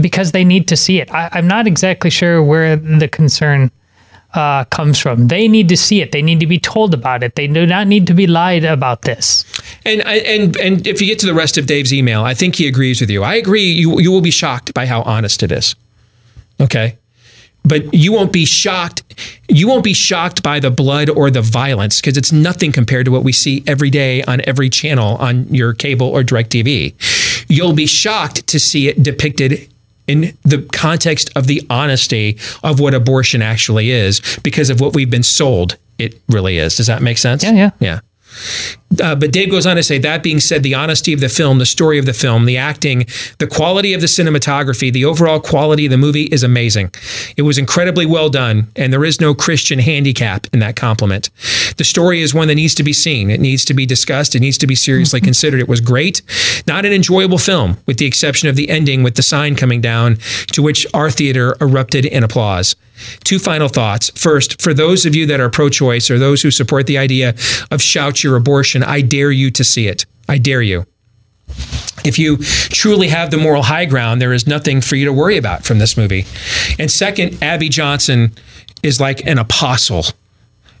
because they need to see it. I, I'm not exactly sure where the concern uh, comes from. They need to see it. They need to be told about it. They do not need to be lied about this. And and and if you get to the rest of Dave's email, I think he agrees with you. I agree. You you will be shocked by how honest it is. Okay. But you won't be shocked. You won't be shocked by the blood or the violence because it's nothing compared to what we see every day on every channel on your cable or DirecTV. You'll be shocked to see it depicted in the context of the honesty of what abortion actually is because of what we've been sold it really is. Does that make sense? Yeah, yeah. Yeah. Uh, but Dave goes on to say, that being said, the honesty of the film, the story of the film, the acting, the quality of the cinematography, the overall quality of the movie is amazing. It was incredibly well done, and there is no Christian handicap in that compliment. The story is one that needs to be seen. It needs to be discussed. It needs to be seriously considered. It was great, not an enjoyable film, with the exception of the ending with the sign coming down, to which our theater erupted in applause. Two final thoughts. First, for those of you that are pro choice or those who support the idea of shout your abortion, I dare you to see it. I dare you. If you truly have the moral high ground, there is nothing for you to worry about from this movie. And second, Abby Johnson is like an apostle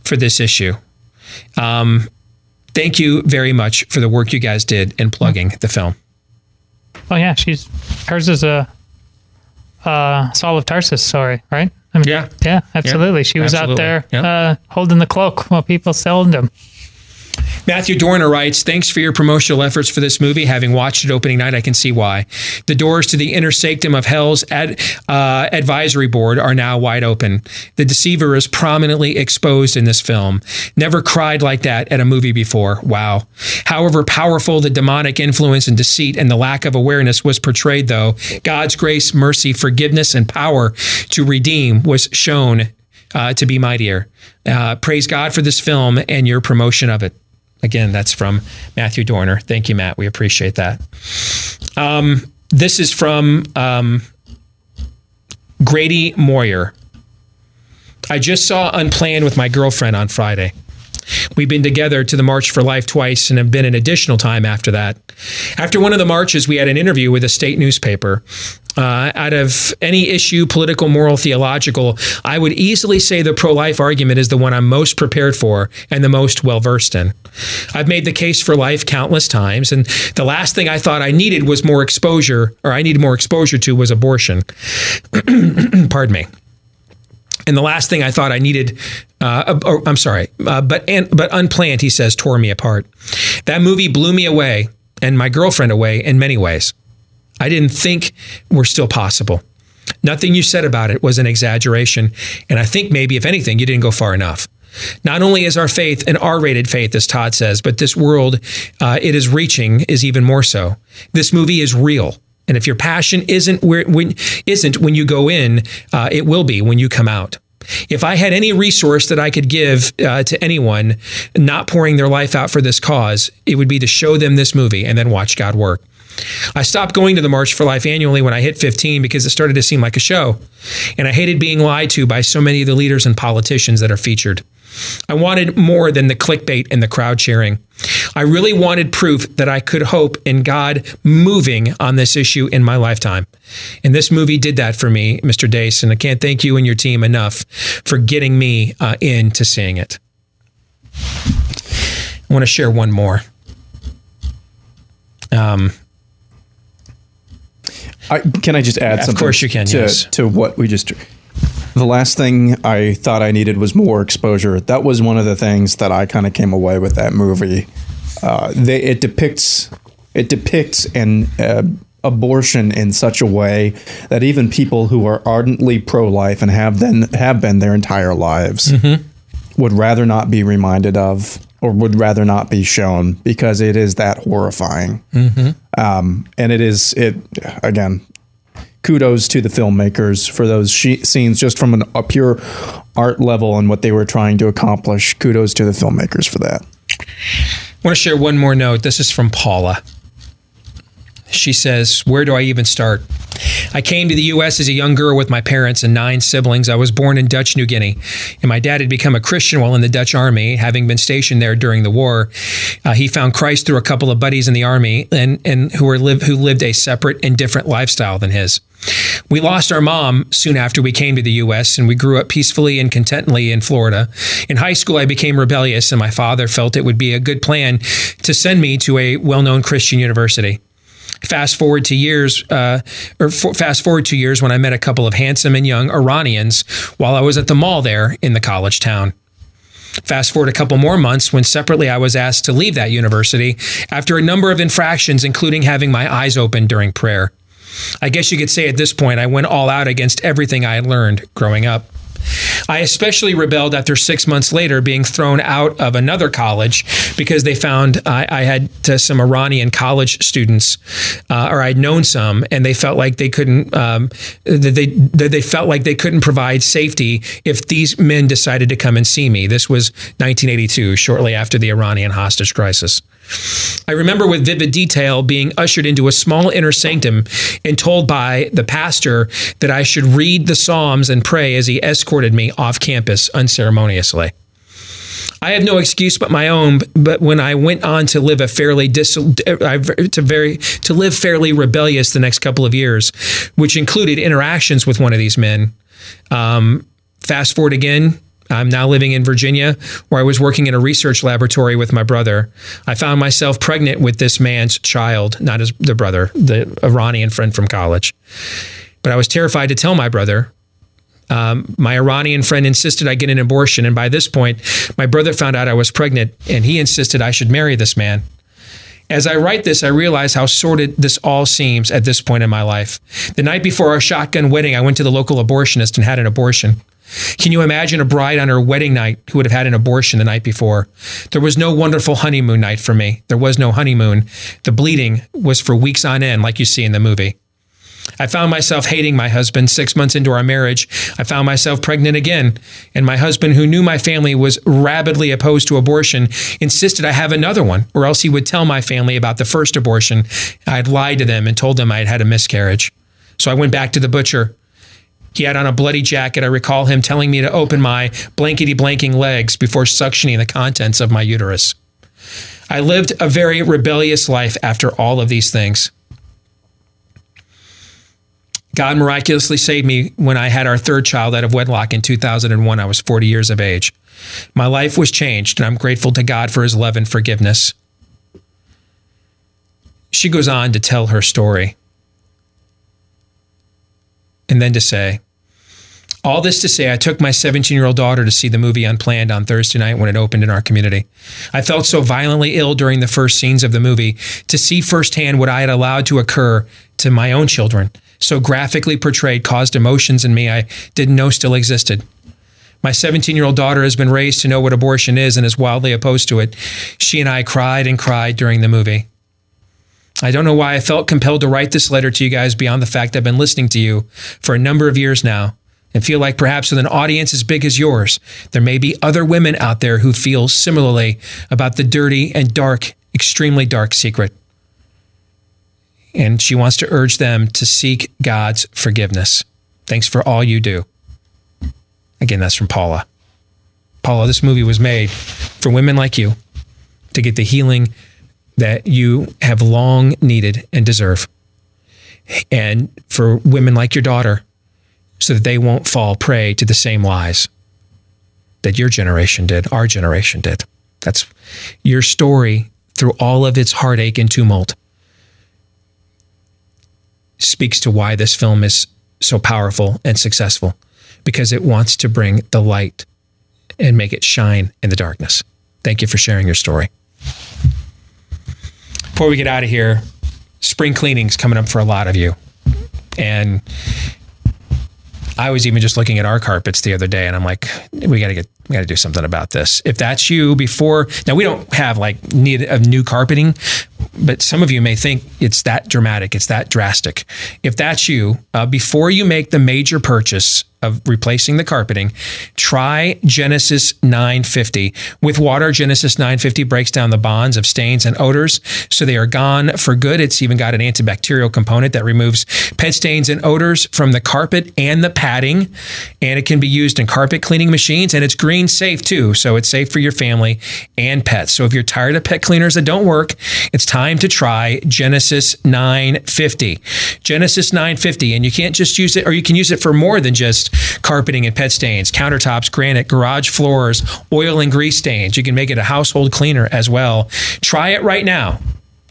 for this issue. Um, thank you very much for the work you guys did in plugging the film. Oh yeah, she's hers is a uh, Saul of Tarsus story, right? I mean, yeah, yeah, absolutely. She was absolutely. out there Yep. uh, holding the cloak while people stoned him. Matthew Dorner writes, Thanks for your promotional efforts for this movie. Having watched it opening night, I can see why. The doors to the inner sanctum of Hell's ad, uh, advisory board are now wide open. The deceiver is prominently exposed in this film. Never cried like that at a movie before. Wow. However powerful the demonic influence and deceit and the lack of awareness was portrayed, though, God's grace, mercy, forgiveness, and power to redeem was shown uh, to be mightier. Uh, praise God for this film and your promotion of it. Again, that's from Matthew Dorner. Thank you, Matt. We appreciate that. Um, this is from um, Grady Moyer. I just saw Unplanned with my girlfriend on Friday. We've been together to the March for Life twice and have been an additional time after that. After one of the marches, we had an interview with a state newspaper. Uh, out of any issue, political, moral, theological, I would easily say the pro life argument is the one I'm most prepared for and the most well versed in. I've made the case for life countless times, and the last thing I thought I needed was more exposure, or I needed more exposure to was abortion. Pardon me. And the last thing I thought I needed, uh, or, I'm sorry, uh, but and, but unplanned, he says, tore me apart. That movie blew me away and my girlfriend away in many ways. I didn't think were still possible. Nothing you said about it was an exaggeration, and I think maybe, if anything, you didn't go far enough. Not only is our faith an R-rated faith, as Todd says, but this world uh, it is reaching is even more so. This movie is real. And if your passion isn't where when isn't when you go in, uh, it will be when you come out. If I had any resource that I could give uh, to anyone not pouring their life out for this cause, it would be to show them this movie and then watch God work. I stopped going to the March for Life annually when I hit 15 because it started to seem like a show. And I hated being lied to by so many of the leaders and politicians that are featured. I wanted more than the clickbait and the crowd cheering. I really wanted proof that I could hope in God moving on this issue in my lifetime. And this movie did that for me, Mr. Deace. And I can't thank you and your team enough for getting me uh, into seeing it. I want to share one more. Um, I, can I just add Of something? course you can, To, yes. to what we just. The last thing I thought I needed was more exposure. That was one of the things that I kind of came away with that movie. Uh, they, it depicts it depicts an uh, abortion in such a way that even people who are ardently pro-life and have then have been their entire lives would rather not be reminded of or would rather not be shown because it is that horrifying Mhm. um, and it is it again kudos to the filmmakers for those scenes just from an, a pure art level and what they were trying to accomplish kudos to the filmmakers for that I want to share one more note. This is from Paula. She says, Where do I even start? I came to the U.S. as a young girl with my parents and nine siblings. I was born in Dutch New Guinea, and my dad had become a Christian while in the Dutch Army, having been stationed there during the war. Uh, he found Christ through a couple of buddies in the Army, and, and who were live who lived a separate and different lifestyle than his. We lost our mom soon after we came to the U.S., and we grew up peacefully and contently in Florida. In high school, I became rebellious, and my father felt it would be a good plan to send me to a well known Christian university. Fast forward to years, uh, or f- fast forward two years when I met a couple of handsome and young Iranians while I was at the mall there in the college town. Fast forward a couple more months when separately I was asked to leave that university after a number of infractions, including having my eyes open during prayer. I guess you could say at this point I went all out against everything I had learned growing up. I especially rebelled after six months later being thrown out of another college because they found I, I had some Iranian college students, uh, or I'd known some, and they felt like they couldn't. Um, they they felt like they couldn't provide safety if these men decided to come and see me. This was 1982, shortly after the Iranian hostage crisis. I remember with vivid detail being ushered into a small inner sanctum and told by the pastor that I should read the Psalms and pray as he escorted me off campus unceremoniously. I have no excuse but my own. But when I went on to live a fairly dis- to very to live fairly rebellious the next couple of years, which included interactions with one of these men. Um, fast forward again. I'm now living in Virginia, where I was working in a research laboratory with my brother. I found myself pregnant with this man's child, not his the brother, the Iranian friend from college. But I was terrified to tell my brother. Um, my Iranian friend insisted I get an abortion. And by this point, my brother found out I was pregnant and he insisted I should marry this man. As I write this, I realize how sordid this all seems at this point in my life. The night before our shotgun wedding, I went to the local abortionist and had an abortion. Can you imagine a bride on her wedding night who would have had an abortion the night before? There was no wonderful honeymoon night for me. There was no honeymoon. The bleeding was for weeks on end, like you see in the movie. I found myself hating my husband six months into our marriage. I found myself pregnant again. And my husband, who knew my family was rabidly opposed to abortion, insisted I have another one, or else he would tell my family about the first abortion. I had lied to them and told them I had had a miscarriage. So I went back to the butcher. He had on a bloody jacket. I recall him telling me to open my blankety blanking legs before suctioning the contents of my uterus. I lived a very rebellious life after all of these things. God miraculously saved me when I had our third child out of wedlock in 2001. I was 40 years of age. My life was changed, and I'm grateful to God for his love and forgiveness. She goes on to tell her story. And then to say, all this to say, I took my 17 year old daughter to see the movie Unplanned on Thursday night when it opened in our community. I felt so violently ill during the first scenes of the movie to see firsthand what I had allowed to occur to my own children, so graphically portrayed, caused emotions in me I didn't know still existed. My 17 year old daughter has been raised to know what abortion is and is wildly opposed to it. She and I cried and cried during the movie. I don't know why I felt compelled to write this letter to you guys beyond the fact I've been listening to you for a number of years now and feel like perhaps with an audience as big as yours, there may be other women out there who feel similarly about the dirty and dark, extremely dark secret. And she wants to urge them to seek God's forgiveness. Thanks for all you do. Again, that's from Paula. Paula, this movie was made for women like you to get the healing that you have long needed and deserve. And for women like your daughter, so that they won't fall prey to the same lies that your generation did, our generation did. That's your story through all of its heartache and tumult speaks to why this film is so powerful and successful because it wants to bring the light and make it shine in the darkness. Thank you for sharing your story. Before we get out of here, spring cleaning's coming up for a lot of you. And I was even just looking at our carpets the other day and I'm like, we got to get, got to do something about this. If that's you before, now we don't have like need of new carpeting, but some of you may think it's that dramatic, it's that drastic. If that's you, uh, before you make the major purchase of replacing the carpeting, try Genesis 950. With water, Genesis 950 breaks down the bonds of stains and odors so they are gone for good. It's even got an antibacterial component that removes pet stains and odors from the carpet and the padding. And it can be used in carpet cleaning machines and it's green safe too. So it's safe for your family and pets. So if you're tired of pet cleaners that don't work, it's time to try Genesis 950. Genesis 950. And you can't just use it, or you can use it for more than just carpeting and pet stains, countertops, granite, garage floors, oil and grease stains. You can make it a household cleaner as well. Try it right now.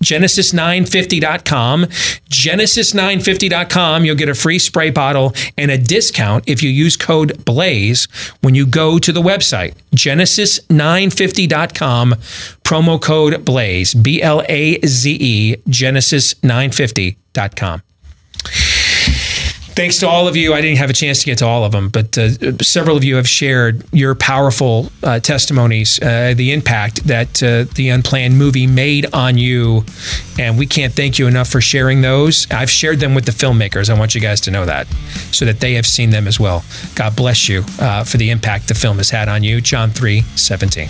Genesis950.com. Genesis950.com. You'll get a free spray bottle and a discount if you use code BLAZE when you go to the website. Genesis950.com. Promo code BLAZE. B L A Z E. Genesis950.com. Thanks to all of you. I didn't have a chance to get to all of them, but uh, several of you have shared your powerful uh, testimonies, uh, the impact that uh, the Unplanned movie made on you. And we can't thank you enough for sharing those. I've shared them with the filmmakers. I want you guys to know that so that they have seen them as well. God bless you uh, for the impact the film has had on you. John 3 17.